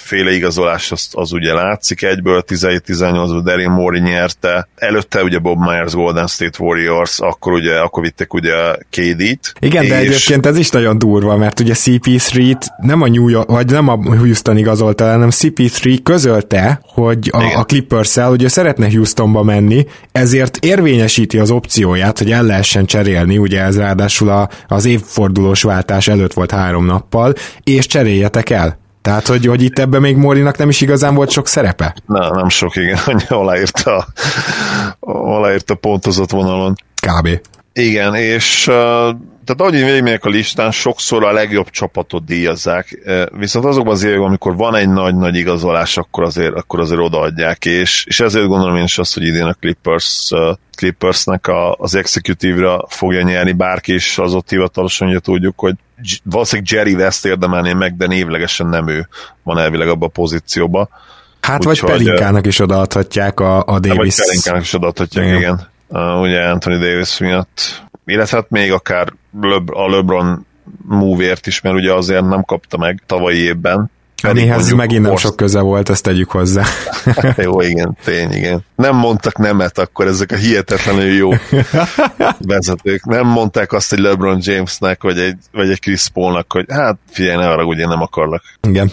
féle igazolás az, az ugye látszik egyből, 17-18-ban Daryl Morey nyerte, előtte ugye Bob Myers Golden State Warriors, akkor ugye, akkor vittek ugye KD-t. Igen, és... de egyébként ez is nagyon durva, mert ugye CP3-t nem a New York, vagy nem a Houston igazolta, hanem CP3 közölte, hogy a, a Clippers-el, ugye szeretne Houstonba menni, ezért érvényesíti az opcióját, hogy el lehessen cserélni, ugye ez ráadásul a, az évfordulós váltás előtt volt három nappal, és cseréljetek el. Tehát, hogy, hogy itt ebben még Morinak nem is igazán volt sok szerepe? Na, nem sok, igen. Aláírta, aláírta pontozott vonalon. Kb. Igen, és uh, tehát ahogy én végigmegyek a listán, sokszor a legjobb csapatot díjazzák, viszont azokban az években, amikor van egy nagy-nagy igazolás, akkor azért, akkor azért odaadják, és, és ezért gondolom én is azt, hogy idén a Clippers, Clippersnek a, az executive-ra fogja nyerni, bárki is az ott hivatalosan, hogy tudjuk, hogy valószínűleg Jerry West érdemelné meg, de névlegesen nem ő van elvileg abban a pozícióban. Hát Úgy vagy Pelinkának is odaadhatják a, a Davis. Vagy Pelinkának is odaadhatják, igen. igen. Uh, ugye Anthony Davis miatt. Illetve hát még akár a LeBron move-ért is, mert ugye azért nem kapta meg tavalyi évben, Pennyhez megint nem most... sok köze volt, ezt tegyük hozzá. jó, igen, tény, igen. Nem mondtak nemet akkor ezek a hihetetlenül jó vezetők. Nem mondták azt egy LeBron Jamesnek, vagy egy, vagy egy Chris Paulnak, hogy hát figyelj, ne arra, ugye nem akarlak. Igen.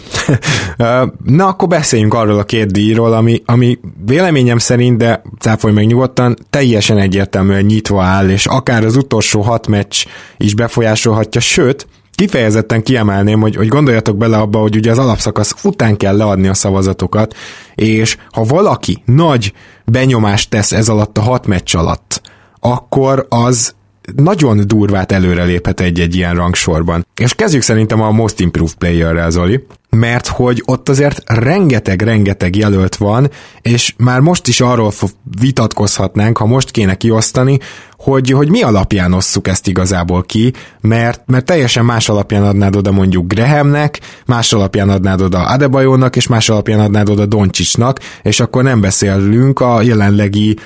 Na, akkor beszéljünk arról a két díjról, ami, ami véleményem szerint, de cáfolj meg nyugodtan, teljesen egyértelműen nyitva áll, és akár az utolsó hat meccs is befolyásolhatja, sőt, kifejezetten kiemelném, hogy, hogy gondoljatok bele abba, hogy ugye az alapszakasz után kell leadni a szavazatokat, és ha valaki nagy benyomást tesz ez alatt a hat meccs alatt, akkor az nagyon durvát előreléphet egy-egy ilyen rangsorban. És kezdjük szerintem a Most Improved Player-rel, Zoli, mert hogy ott azért rengeteg-rengeteg jelölt van, és már most is arról vitatkozhatnánk, ha most kéne kiosztani, hogy, hogy mi alapján osszuk ezt igazából ki, mert, mert teljesen más alapján adnád oda mondjuk Grahamnek, más alapján adnád oda Adebayonak, és más alapján adnád oda Doncsicsnak, és akkor nem beszélünk a jelenlegi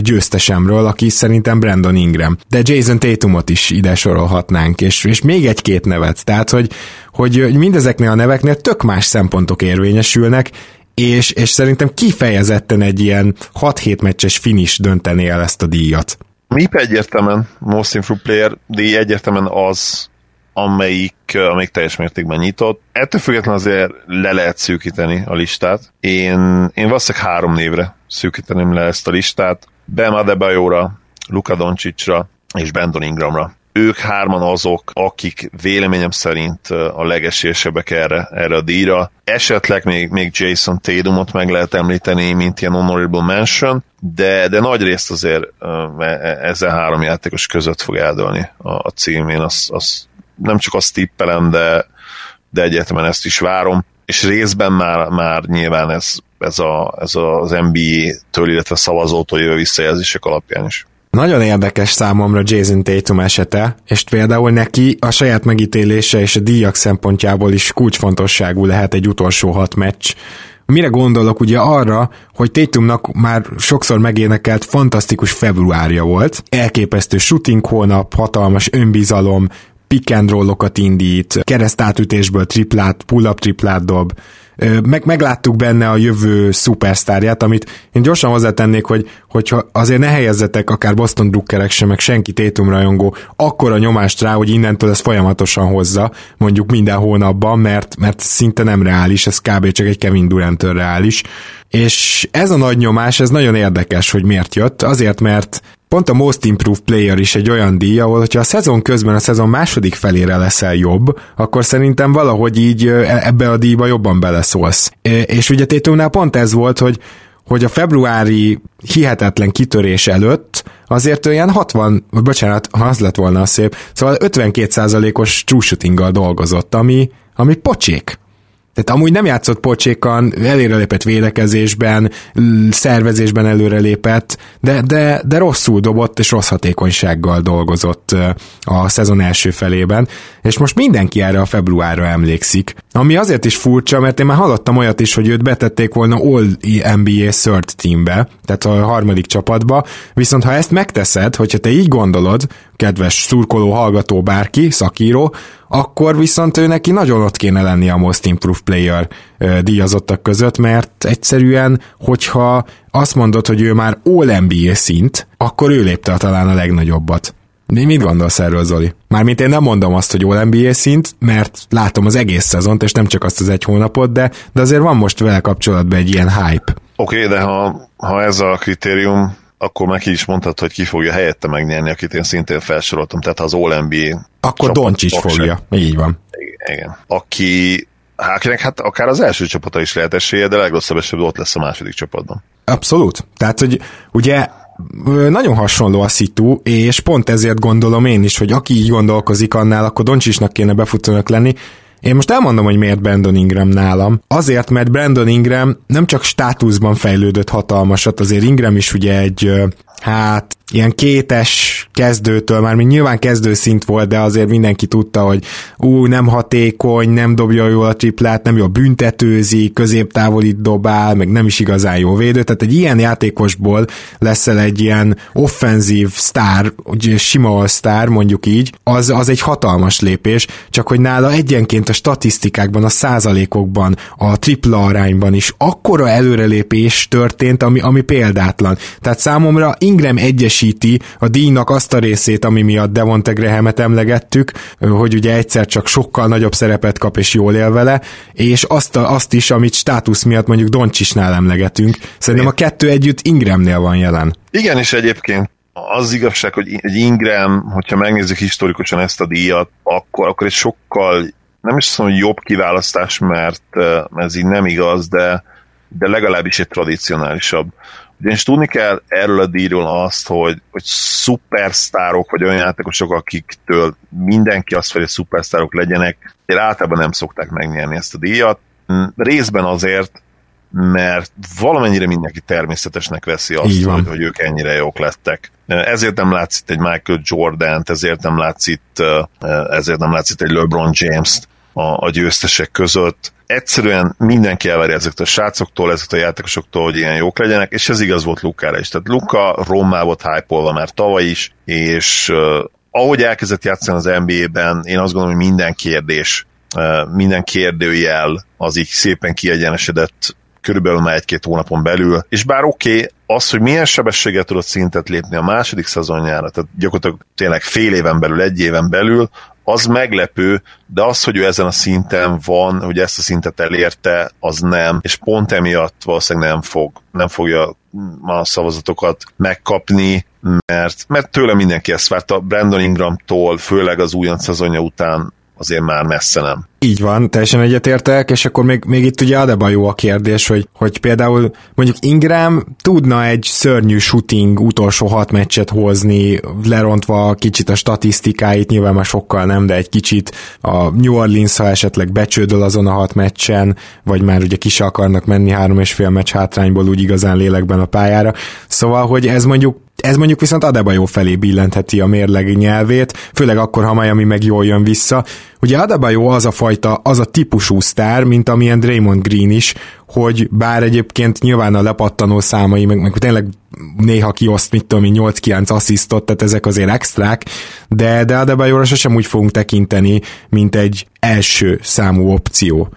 győztesemről, aki szerintem Brandon Ingram. De Jason Tatumot is ide sorolhatnánk, és, és még egy-két nevet. Tehát, hogy, hogy mindezeknél a neveknél tök más szempontok érvényesülnek, és, és szerintem kifejezetten egy ilyen 6-7 meccses finish döntené el ezt a díjat. MIP egyértelműen Most Improved Player díj egyértelműen az, amelyik, amelyik teljes mértékben nyitott. Ettől függetlenül azért le lehet szűkíteni a listát. Én, én valószínűleg három névre szűkíteném le ezt a listát. Bam Adebayora, Luka Doncsicsra és Brandon Ingramra. Ők hárman azok, akik véleményem szerint a legesélyesebbek erre, erre a díjra. Esetleg még, még Jason Tatumot meg lehet említeni, mint ilyen honorable mention, de, de nagy részt azért e, e, ezen három játékos között fog eldőlni a, a cím. Én azt, azt nem csak azt tippelem, de, de egyértelműen ezt is várom, és részben már, már nyilván ez, ez, a, ez az NBA-től, illetve szavazótól jövő visszajelzések alapján is. Nagyon érdekes számomra Jason Tatum esete, és például neki a saját megítélése és a díjak szempontjából is kulcsfontosságú lehet egy utolsó hat meccs. Mire gondolok ugye arra, hogy Tatumnak már sokszor megénekelt fantasztikus februárja volt, elképesztő shooting hónap, hatalmas önbizalom, pick and rollokat indít, keresztátütésből triplát, pull-up triplát dob, meg, megláttuk benne a jövő szupersztárját, amit én gyorsan hozzátennék, hogy hogyha azért ne helyezzetek akár Boston drukkerek sem, meg senki Tétum rajongó, akkora nyomást rá, hogy innentől ez folyamatosan hozza, mondjuk minden hónapban, mert, mert szinte nem reális, ez kb. csak egy Kevin durant reális. És ez a nagy nyomás, ez nagyon érdekes, hogy miért jött. Azért, mert pont a Most Improved Player is egy olyan díj, ahol hogyha a szezon közben a szezon második felére leszel jobb, akkor szerintem valahogy így e, ebbe a díjba jobban beleszólsz. És ugye Tétumnál pont ez volt, hogy hogy a februári hihetetlen kitörés előtt azért olyan 60, bocsánat, ha az lett volna a szép, szóval 52%-os true dolgozott, ami, ami pocsék. Tehát amúgy nem játszott pocsékan, előrelépett védekezésben, szervezésben előrelépett, de, de, de rosszul dobott és rossz hatékonysággal dolgozott a szezon első felében, és most mindenki erre a februárra emlékszik. Ami azért is furcsa, mert én már hallottam olyat is, hogy őt betették volna All NBA Third Teambe, tehát a harmadik csapatba, viszont ha ezt megteszed, hogyha te így gondolod, kedves szurkoló, hallgató, bárki, szakíró, akkor viszont ő neki nagyon ott kéne lenni a Most Improved Player díjazottak között, mert egyszerűen, hogyha azt mondod, hogy ő már All-NBA szint, akkor ő lépte talán a legnagyobbat. Mi mit gondolsz erről, Zoli? Mármint én nem mondom azt, hogy All NBA szint, mert látom az egész szezont, és nem csak azt az egy hónapot, de, de azért van most vele kapcsolatban egy ilyen hype. Oké, okay, de ha, ha ez a kritérium, akkor meg is mondtad, hogy ki fogja helyette megnyerni, akit én szintén felsoroltam, tehát ha az All NBA akkor Doncsics fogja, így van. Igen. Aki Hákinek hát akár az első csapata is lehet esélye, de legrosszabb esetben ott lesz a második csapatban. Abszolút. Tehát, hogy ugye nagyon hasonló a szitu, és pont ezért gondolom én is, hogy aki így gondolkozik annál, akkor Doncsisnak kéne befutónak lenni, én most elmondom, hogy miért Brandon Ingram nálam. Azért, mert Brandon Ingram nem csak státuszban fejlődött hatalmasat, azért Ingram is ugye egy, hát ilyen kétes kezdőtől, már még nyilván kezdőszint volt, de azért mindenki tudta, hogy ú, nem hatékony, nem dobja jól a triplát, nem jól büntetőzi, középtávolít dobál, meg nem is igazán jó védő, tehát egy ilyen játékosból leszel egy ilyen offenzív sztár, sima sztár, mondjuk így, az, az egy hatalmas lépés, csak hogy nála egyenként a statisztikákban, a százalékokban, a tripla arányban is akkora előrelépés történt, ami, ami példátlan. Tehát számomra Ingram egyesíti a díjnak azt a részét, ami miatt Devonte Grahamet emlegettük, hogy ugye egyszer csak sokkal nagyobb szerepet kap és jól él vele, és azt, a, azt is, amit státusz miatt mondjuk Doncsisnál emlegetünk. Szerintem a kettő együtt Ingramnél van jelen. Igen, és egyébként az igazság, hogy Ingram, hogyha megnézzük historikusan ezt a díjat, akkor, akkor egy sokkal, nem is mondom, hogy jobb kiválasztás, mert ez így nem igaz, de, de legalábbis egy tradicionálisabb. Ugyanis tudni kell erről a díjról azt, hogy, hogy szupersztárok, vagy olyan játékosok, akiktől mindenki azt fel, hogy szupersztárok legyenek, általában nem szokták megnyerni ezt a díjat. Részben azért, mert valamennyire mindenki természetesnek veszi azt, hogy, hogy ők ennyire jók lettek. Ezért nem látsz itt egy Michael Jordan-t, ezért nem látsz itt, ezért nem látsz itt egy LeBron James-t a, a győztesek között. Egyszerűen mindenki elveri ezeket a srácoktól, ezeket a játékosoktól, hogy ilyen jók legyenek, és ez igaz volt Lukára is. Tehát Luka rommá volt hype már tavaly is, és uh, ahogy elkezdett játszani az NBA-ben, én azt gondolom, hogy minden kérdés, uh, minden kérdőjel az így szépen kiegyenesedett körülbelül már egy-két hónapon belül, és bár oké, okay, az, hogy milyen sebességgel tudott szintet lépni a második szezonjára, tehát gyakorlatilag tényleg fél éven belül, egy éven belül, az meglepő, de az, hogy ő ezen a szinten van, hogy ezt a szintet elérte, az nem, és pont emiatt valószínűleg nem fog, nem fogja a szavazatokat megkapni, mert, mert tőle mindenki ezt várta, Brandon Ingramtól, főleg az újonc szezonja után azért már messze nem. Így van, teljesen egyetértek, és akkor még, még itt ugye jó a kérdés, hogy, hogy például mondjuk Ingram tudna egy szörnyű shooting utolsó hat meccset hozni, lerontva kicsit a statisztikáit, nyilván már sokkal nem, de egy kicsit a New Orleans, ha esetleg becsődöl azon a hat meccsen, vagy már ugye kis akarnak menni három és fél meccs hátrányból úgy igazán lélekben a pályára. Szóval, hogy ez mondjuk ez mondjuk viszont Adebayo felé billentheti a mérleg nyelvét, főleg akkor, ha Miami meg jól jön vissza. Ugye Adebayo az a fajta, az a típusú sztár, mint amilyen Draymond Green is, hogy bár egyébként nyilván a lepattanó számai, meg, meg tényleg néha kioszt, mit tudom 8-9 asszisztot, tehát ezek azért extrák, de, de Adebayo-ra sosem úgy fogunk tekinteni, mint egy első számú opció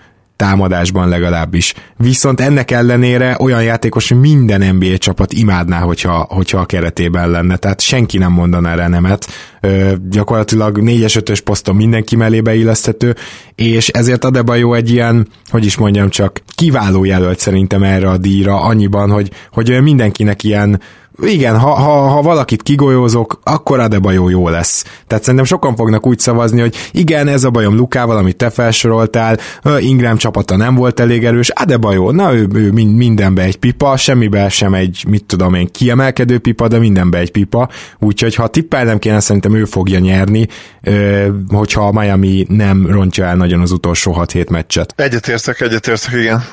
támadásban legalábbis. Viszont ennek ellenére olyan játékos, hogy minden NBA csapat imádná, hogyha, hogyha a keretében lenne, tehát senki nem mondaná rá nemet. Ö, gyakorlatilag 4-es 5-ös poszton mindenki mellé beilleszthető, és ezért Adebayo egy ilyen, hogy is mondjam csak, kiváló jelölt szerintem erre a díjra, annyiban, hogy, hogy mindenkinek ilyen igen, ha, ha, ha valakit kigolyózok, akkor Adebayo jó lesz. Tehát szerintem sokan fognak úgy szavazni, hogy igen, ez a bajom Lukával, amit te felsoroltál, Ingram csapata nem volt elég erős, Adebayo, na ő, ő mindenbe egy pipa, semmibe sem egy, mit tudom én, kiemelkedő pipa, de mindenbe egy pipa, úgyhogy ha tippelnem kéne, szerintem ő fogja nyerni, hogyha a Miami nem rontja el nagyon az utolsó 6-7 meccset. Egyetértek, egyetértek, igen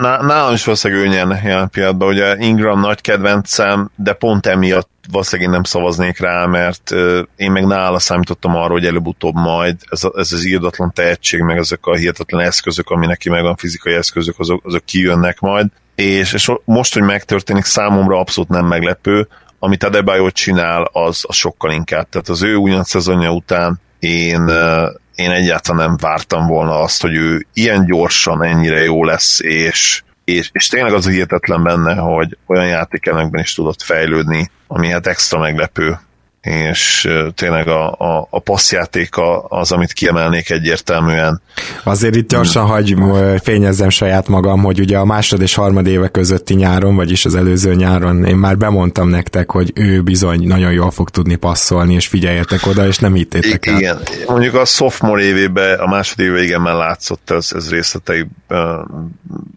nálam is valószínűleg ő nyerne jelen pillanatban. Ugye Ingram nagy kedvencem, de pont emiatt valószínűleg én nem szavaznék rá, mert én meg nála számítottam arra, hogy előbb-utóbb majd ez, a, ez az írdatlan tehetség, meg ezek a hihetetlen eszközök, ami neki megvan, fizikai eszközök, azok, azok kijönnek majd. És, és most, hogy megtörténik, számomra abszolút nem meglepő. Amit Adebayo csinál, az, az sokkal inkább. Tehát az ő újonc szezonja után én, én egyáltalán nem vártam volna azt, hogy ő ilyen gyorsan ennyire jó lesz, és, és, és tényleg az hihetetlen benne, hogy olyan játékelmekben is tudott fejlődni, ami hát extra meglepő és tényleg a, a, a passzjátéka az, amit kiemelnék egyértelműen. Azért itt gyorsan hagy fényezzem saját magam, hogy ugye a másod és harmad éve közötti nyáron, vagyis az előző nyáron én már bemondtam nektek, hogy ő bizony nagyon jól fog tudni passzolni, és figyeljetek oda, és nem hittétek el. Igen, mondjuk a sophomore évében, a második éve igen már látszott, ez, ez részletei,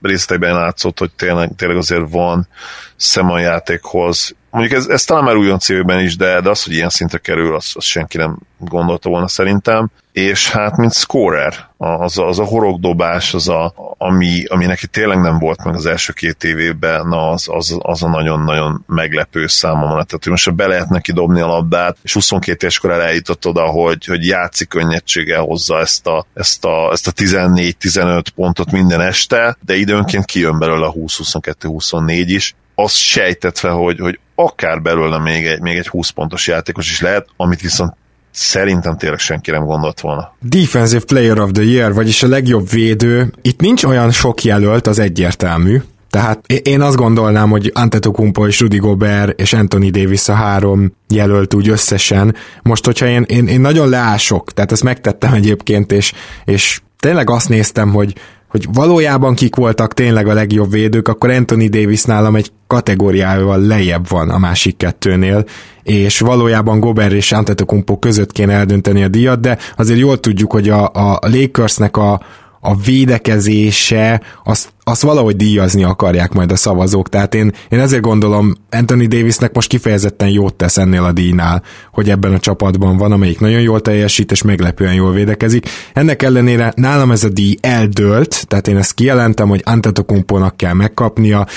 részleteiben látszott, hogy tényleg, tényleg azért van szem a játékhoz, mondjuk ez, ez talán már újon cívben is, de, de az, hogy ilyen szintre kerül, azt, azt senki nem gondolta volna szerintem. És hát, mint scorer, az az a horogdobás, az a, ami, ami neki tényleg nem volt meg az első két évében, az, az, az a nagyon-nagyon meglepő számomra. Tehát, hogy most be lehet neki dobni a labdát, és 22 éves korára eljutott oda, hogy, hogy játszik könnyedséggel hozza ezt a, ezt a, ezt a 14-15 pontot minden este, de időnként kijön belőle a 20-22-24 is, azt sejtetve, hogy, hogy akár belőle még egy, még egy 20 pontos játékos is lehet, amit viszont szerintem tényleg senki nem gondolt volna. Defensive Player of the Year, vagyis a legjobb védő. Itt nincs olyan sok jelölt, az egyértelmű. Tehát én azt gondolnám, hogy Antetokumpo és Rudy Gobert és Anthony Davis a három jelölt úgy összesen. Most, hogyha én, én, én nagyon leások, tehát ezt megtettem egyébként, és, és tényleg azt néztem, hogy hogy valójában kik voltak tényleg a legjobb védők, akkor Anthony Davis nálam egy kategóriával lejjebb van a másik kettőnél, és valójában Gober és Antetokumpo között kéne eldönteni a díjat, de azért jól tudjuk, hogy a, a Lakersnek a, a védekezése, azt, azt valahogy díjazni akarják majd a szavazók. Tehát én, én ezért gondolom, Anthony Davisnek most kifejezetten jót tesz ennél a díjnál, hogy ebben a csapatban van, amelyik nagyon jól teljesít, és meglepően jól védekezik. Ennek ellenére nálam ez a díj eldőlt, tehát én ezt kijelentem, hogy Antetokumpónak kell megkapnia,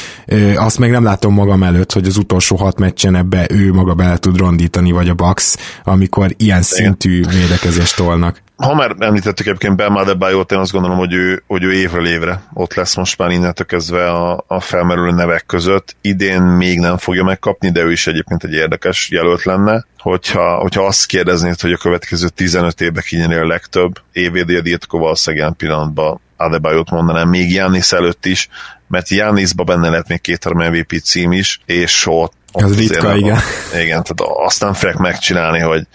azt meg nem látom magam előtt, hogy az utolsó hat meccsen ebbe ő maga bele tud rondítani, vagy a Bucks, amikor ilyen szintű védekezést tolnak ha már említettük egyébként Ben Adebayo-t, én azt gondolom, hogy ő, hogy ő évről évre ott lesz most már innentől kezdve a, a felmerülő nevek között. Idén még nem fogja megkapni, de ő is egyébként egy érdekes jelölt lenne. Hogyha, hogyha azt kérdeznéd, hogy a következő 15 évben kinyeri a legtöbb évvédi díjat, akkor valószínűleg ilyen pillanatban Adebayo-t mondanám, még Jannis előtt is, mert Jannisba benne lehet még két-három MVP cím is, és ott, ott az ritka, igen. Igen, tehát azt nem fogják megcsinálni, hogy,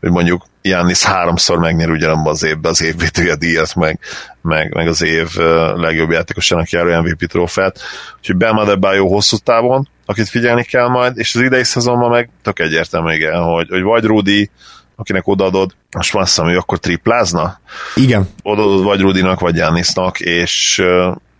hogy mondjuk Jannis háromszor megnyer ugyanabban az évben az évvétője díjat, meg, meg, meg az év legjobb játékosának járó MVP trófeát. Úgyhogy Bam Adebayo hosszú távon, akit figyelni kell majd, és az idei szezonban meg tök egyértelmű, igen, hogy, hogy vagy Rudy, akinek odaadod, most van hogy akkor triplázna? Igen. Odaadod vagy Rudinak, vagy Jannisnak, és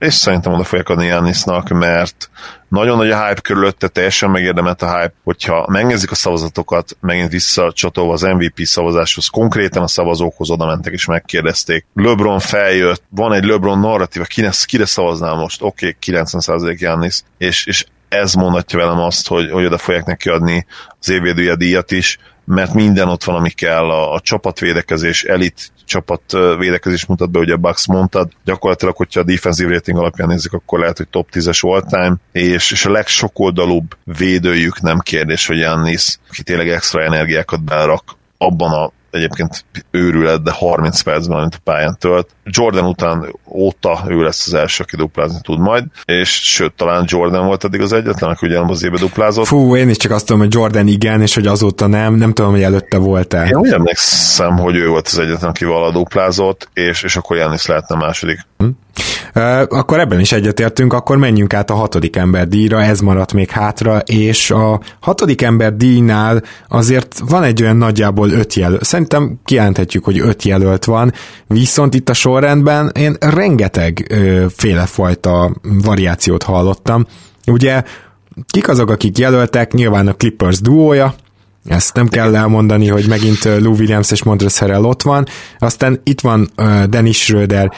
és szerintem oda fogják adni Jannisnak, mert nagyon nagy a hype körülötte, teljesen megérdemelt a hype, hogyha megnézik a szavazatokat, megint visszacsatolva az MVP szavazáshoz, konkrétan a szavazókhoz oda mentek és megkérdezték. LeBron feljött, van egy LeBron narratíva, kire, kire szavaznál most? Oké, okay, 90% Jannis, és, és ez mondatja velem azt, hogy, hogy oda fogják neki adni az évvédője díjat is, mert minden ott van, ami kell, a, a csapatvédekezés, elit csapat védekezés mutat be, ugye Bucks mondtad, gyakorlatilag, hogyha a defensive rating alapján nézzük, akkor lehet, hogy top 10-es all time, és, és a legsokoldalúbb védőjük nem kérdés, hogy Jannis, aki tényleg extra energiákat berak abban a egyébként őrület, de 30 percben, amit a pályán tölt. Jordan után óta ő lesz az első, aki duplázni tud majd, és sőt, talán Jordan volt eddig az egyetlen, aki ugyanabban az évben duplázott. Fú, én is csak azt tudom, hogy Jordan igen, és hogy azóta nem, nem tudom, hogy előtte volt-e. Én úgy emlékszem, hogy ő volt az egyetlen, aki vala duplázott, és, és akkor Janis lehetne második. Akkor ebben is egyetértünk, akkor menjünk át a hatodik ember díjra, ez maradt még hátra, és a hatodik ember díjnál azért van egy olyan nagyjából öt jelölt, szerintem kijelenthetjük, hogy öt jelölt van, viszont itt a sorrendben én rengeteg ö, félefajta variációt hallottam. Ugye kik azok, akik jelöltek? Nyilván a Clippers duója, ezt nem kell elmondani, hogy megint Lou Williams és Montrezl Harrell ott van. Aztán itt van Dennis Schröder,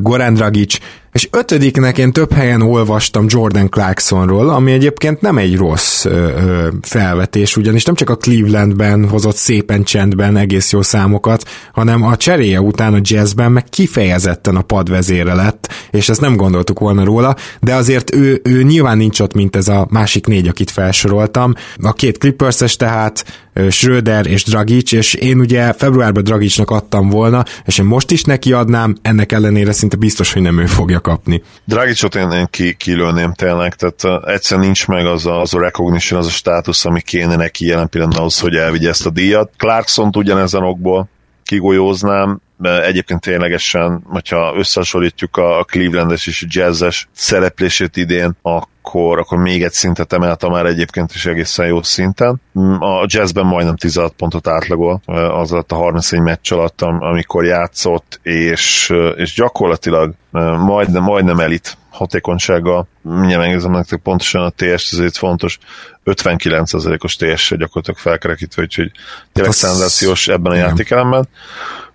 Goran Dragic, és ötödiknek én több helyen olvastam Jordan Clarksonról, ami egyébként nem egy rossz ö, ö, felvetés, ugyanis nem csak a Clevelandben hozott szépen csendben egész jó számokat, hanem a cseréje után a jazzben meg kifejezetten a padvezére lett, és ezt nem gondoltuk volna róla, de azért ő, ő nyilván nincs ott, mint ez a másik négy, akit felsoroltam. A két Clippers-es tehát, Schröder és Dragic, és én ugye februárban Dragicnak adtam volna, és én most is neki adnám, ennek ellenére szinte biztos, hogy nem ő fogja kapni. Dragicot én, én ki, kilőném tényleg, tehát egyszer nincs meg az a, az a recognition, az a státusz, ami kéne neki jelen pillanatban ahhoz, hogy elvigye ezt a díjat. Clarkson ugyanezen okból kigolyóznám, egyébként ténylegesen, hogyha összehasonlítjuk a Clevelandes és a Jazzes szereplését idén, akkor, akkor még egy szintet emelte már egyébként is egészen jó szinten. A Jazzben majdnem 16 pontot átlagol az alatt a 31 meccs alatt, amikor játszott, és, és gyakorlatilag majdnem, majdnem elit hatékonysága, mindjárt megnézem nektek pontosan a TS, ez itt fontos, 59%-os TS gyakorlatilag felkerekítve, úgyhogy tényleg hát szenzációs ebben a játékelemben.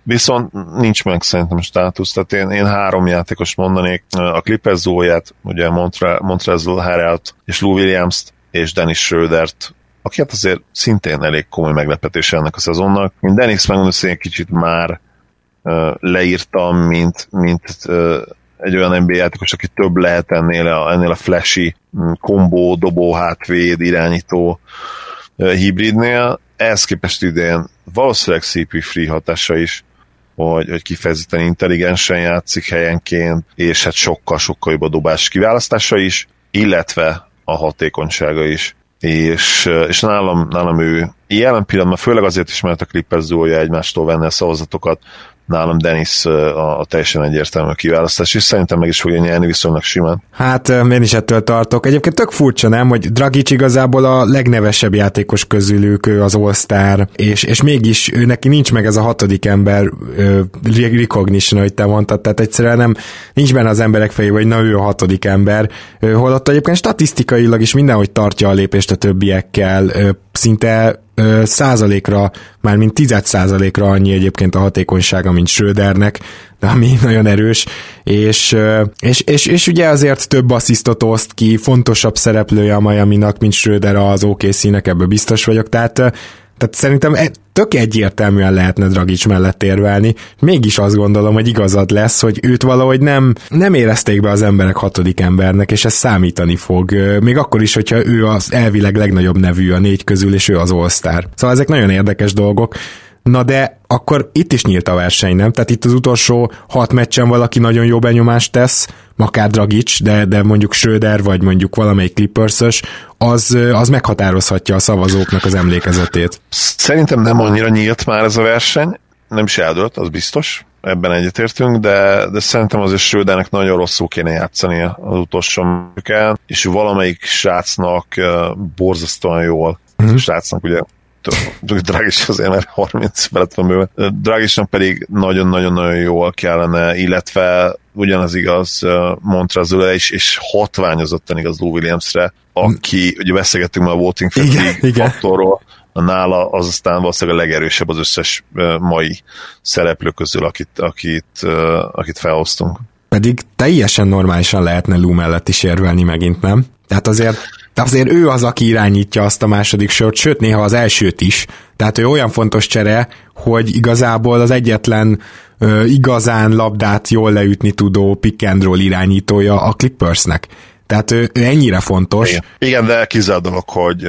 Viszont nincs meg szerintem státusz, tehát én, én három játékos mondanék, a Clippers Zóját, ugye Montre, Montrezl Harrelt és Lou Williams-t, és Dennis Schrödert, aki hát azért szintén elég komoly meglepetés ennek a szezonnak. Én Dennis megmondom, hogy egy kicsit már leírtam, mint, mint egy olyan NBA játékos, aki több lehet ennél a, ennél a flashy kombó, dobó, hátvéd, irányító uh, hibridnél. Ehhez képest idén valószínűleg CP free hatása is, hogy, hogy kifejezetten intelligensen játszik helyenként, és hát sokkal-sokkal jobb a dobás kiválasztása is, illetve a hatékonysága is. És, és nálam, nálam ő jelen pillanatban, főleg azért is, mert a Clippers egymástól venne a szavazatokat, nálam Dennis a, a teljesen egyértelmű kiválasztás, és szerintem meg is fogja nyerni viszonylag simán. Hát én is ettől tartok. Egyébként tök furcsa, nem, hogy Dragic igazából a legnevesebb játékos közülük, ő az All-Star, és, és mégis ő neki nincs meg ez a hatodik ember uh, recognition, ahogy te mondtad, tehát egyszerűen nem, nincs benne az emberek fejében, hogy na ő a hatodik ember, holott egyébként statisztikailag is mindenhogy tartja a lépést a többiekkel, szinte százalékra, már mint tized százalékra annyi egyébként a hatékonysága, mint Schrödernek, de ami nagyon erős, és, és, és, és ugye azért több asszisztot oszt ki, fontosabb szereplője a Miami-nak, mint Schröder az OKC-nek, ebből biztos vagyok, tehát tehát szerintem e- tök egyértelműen lehetne Dragic mellett érvelni. Mégis azt gondolom, hogy igazad lesz, hogy őt valahogy nem, nem érezték be az emberek hatodik embernek, és ez számítani fog. Még akkor is, hogyha ő az elvileg legnagyobb nevű a négy közül, és ő az All-Star. Szóval ezek nagyon érdekes dolgok. Na de akkor itt is nyílt a verseny, nem? Tehát itt az utolsó hat meccsen valaki nagyon jó benyomást tesz, akár Dragic, de, de mondjuk Schröder, vagy mondjuk valamelyik clippers az, az meghatározhatja a szavazóknak az emlékezetét. Szerintem nem annyira nyílt már ez a verseny, nem is eldőlt, az biztos, ebben egyetértünk, de, de szerintem azért Schrödernek nagyon rosszul kéne játszani az utolsó műkán, és valamelyik srácnak borzasztóan jól, mm-hmm. a srácnak ugye Dragis azért, mert 30 felett van bőven. Dragisnak pedig nagyon-nagyon-nagyon jól kellene, illetve ugyanaz igaz Montrazula is, és hatványozottan igaz Lou Williamsre, aki, ugye beszélgettünk már a Voting faktorról, nála az aztán valószínűleg a legerősebb az összes mai szereplő közül, akit, akit, akit felhoztunk. Pedig teljesen normálisan lehetne Lou mellett is érvelni megint, nem? Tehát azért de azért ő az, aki irányítja azt a második sort, sőt néha az elsőt is. Tehát ő olyan fontos csere, hogy igazából az egyetlen ö, igazán labdát jól leütni tudó pick and roll irányítója a Clippersnek. Tehát ő, ő ennyire fontos. Igen, Igen de kizárt dolog, hogy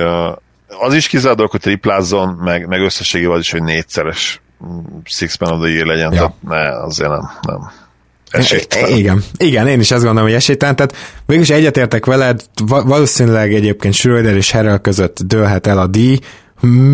az is kizárt dolog, hogy triplázzon, meg, meg összességében az is, hogy négyszeres mm, six man of the year legyen, ja. tehát ne, azért nem, nem esélytelen. Igen, igen, én is azt gondolom, hogy esélytelen, tehát mégis egyetértek veled, valószínűleg egyébként Schröder és Herrel között dőlhet el a díj,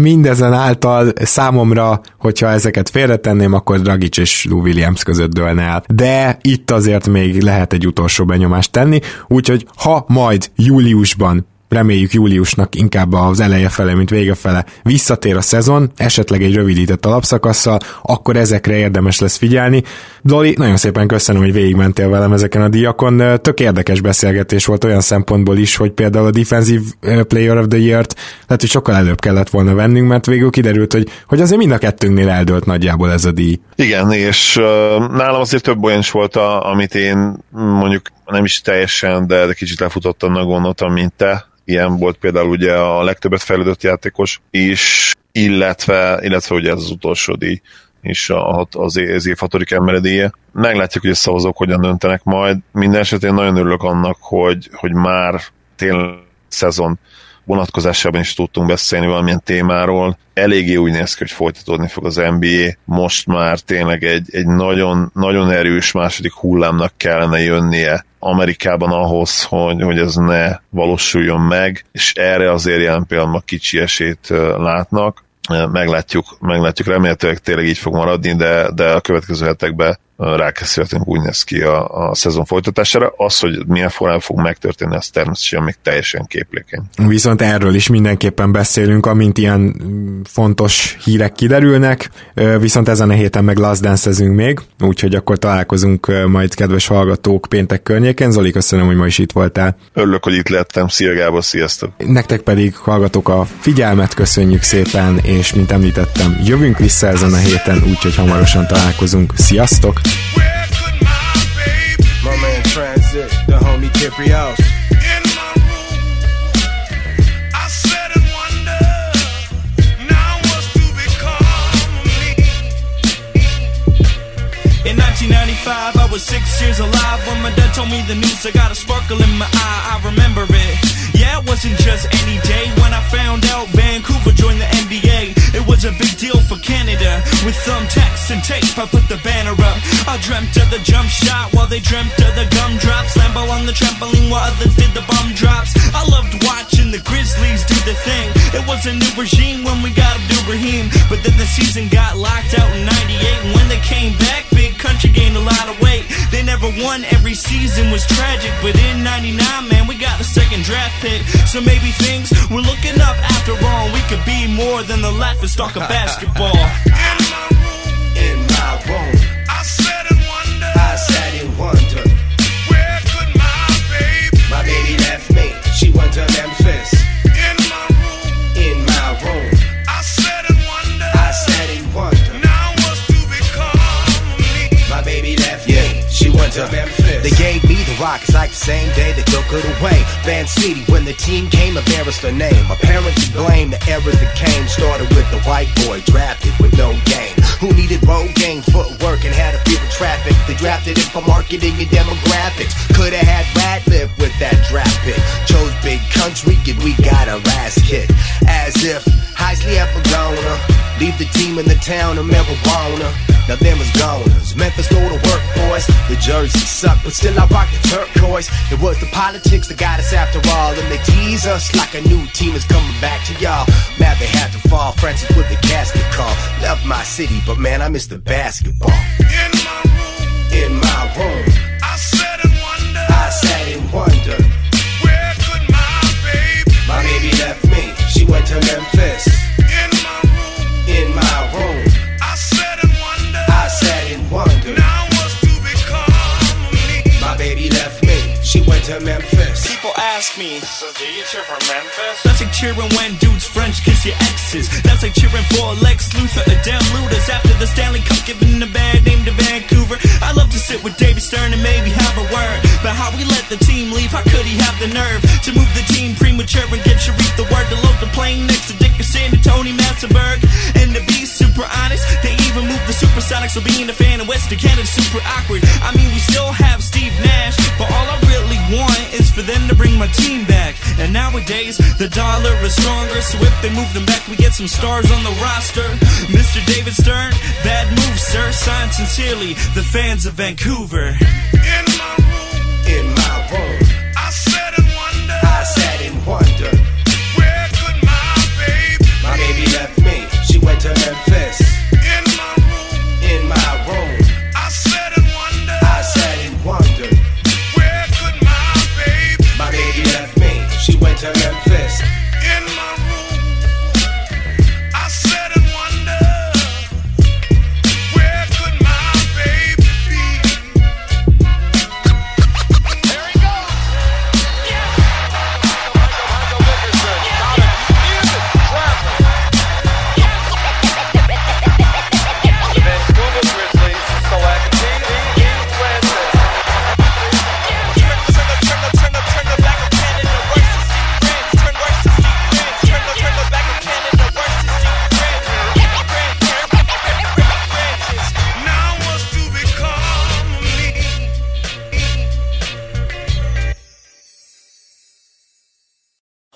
mindezen által számomra, hogyha ezeket félretenném, akkor Dragic és Lou Williams között dőlne el. De itt azért még lehet egy utolsó benyomást tenni, úgyhogy ha majd júliusban reméljük júliusnak inkább az eleje fele, mint vége fele visszatér a szezon, esetleg egy rövidített alapszakasszal, akkor ezekre érdemes lesz figyelni. Doli, nagyon szépen köszönöm, hogy végigmentél velem ezeken a diakon. Tök érdekes beszélgetés volt olyan szempontból is, hogy például a Defensive Player of the Year-t lehet, hogy sokkal előbb kellett volna vennünk, mert végül kiderült, hogy, hogy azért mind a kettőnknél eldőlt nagyjából ez a díj. Igen, és uh, nálam azért több olyan is volt, a, amit én mondjuk nem is teljesen, de, de kicsit lefutottam, gondoltam, mint te, ilyen volt például ugye a legtöbbet fejlődött játékos is, illetve, illetve ugye ez az utolsó díj is a, az, az év hatodik emeledéje. Meglátjuk, hogy a szavazók hogyan döntenek majd. Minden esetén nagyon örülök annak, hogy, hogy már tényleg szezon vonatkozásában is tudtunk beszélni valamilyen témáról. Eléggé úgy néz ki, hogy folytatódni fog az NBA. Most már tényleg egy, egy nagyon, nagyon erős második hullámnak kellene jönnie Amerikában ahhoz, hogy, hogy ez ne valósuljon meg, és erre azért jelen pillanatban kicsi esélyt meglátjuk, meglátjuk, meglátjuk, remélhetőleg tényleg így fog maradni, de, de a következő hetekben rákészülhetünk úgy néz ki a, a szezon folytatására. Az, hogy milyen formában fog megtörténni, az természetesen még teljesen képlékeny. Viszont erről is mindenképpen beszélünk, amint ilyen fontos hírek kiderülnek, viszont ezen a héten meg Last dance még, úgyhogy akkor találkozunk majd kedves hallgatók péntek környéken. Zoli, köszönöm, hogy ma is itt voltál. Örülök, hogy itt lettem. Szia Gábor, sziasztok! Nektek pedig hallgatók a figyelmet, köszönjük szépen, és mint említettem, jövünk vissza ezen a héten, úgyhogy hamarosan találkozunk. Sziasztok! My man Transit, the homie Kiprios. In my room, I said and wonder, now what's to become of me? In 1995, I was six years alive when my dad told me the news. I got a sparkle in my eye, I remember it. It wasn't just any day when I found out Vancouver joined the NBA. It was a big deal for Canada. With thumbtacks and tape, I put the banner up. I dreamt of the jump shot while they dreamt of the gumdrops. Lambo on the trampoline while others did the bum drops. I loved watching the Grizzlies do the thing. It was a new regime when we got Abdul Rahim. But then the season got locked out in 98. And when they came back, big country gained a lot of weight. They never won, every season was tragic. But in 99, man, we got the second draft pick. So maybe things we're looking up after all. We could be more than the left and stalk of basketball. In my room, in my room, I sat and wonder. I sat and wonder. Where could my baby? My baby left me. She went to Memphis. In my room, in my room, I sat and wonder. I sat and wonder. Now what's to become of me? My baby left yeah. me. She went to Memphis. They gave me the rock. It's like the same day they took it away. Van City, when the team came, embarrassed their name. My parents blame the errors that came. Started with the white boy drafted with no game. Who needed road game footwork and had a fear of traffic. They drafted it for marketing and demographics. Could have had Radcliffe with that draft pick. Chose big country and we got our ass kicked. As if Heisley ever gonna leave the team in the town of marijuana. Now them is goners. Memphis go to work, boys. The jersey suck, but still I rock the turquoise. It was the politics that got us after all, and they tease us like a new team is coming back to y'all. Mad they had to fall, Francis with the casket call. Love my city, but man, I miss the basketball. In my room, in my room, I sat and wonder. I sat and wonder. Where could my baby? My baby left me. She went to Memphis. In my room, in my room, I sat and wonder. I sat and wonder. Now what's to become of me? My baby left me. She went to Memphis. People ask me, so do you cheer for Memphis? That's like cheering when dudes French kiss your exes. That's like cheering for Lex Luthor or Dem Looters after the Stanley Cup giving a bad name to Vancouver. I love to sit with David Stern and maybe have a word. But how we let the team leave, how could he have the nerve to move the team premature and give Sharif the word to load the plane next to Dickerson and Tony Massenberg? And to be super honest, they even moved the Supersonics, so being a fan of Western Canada's super awkward. I mean, we still have Steve Nash, but all I really want is for them to bring my team back. And nowadays, the dollar is stronger, so if they move them back, we get some stars on the roster. Mr. David Stern, bad move, sir. Signed sincerely, the fans of Vancouver. In my room, in my room, I sat and wonder. I sat and wonder.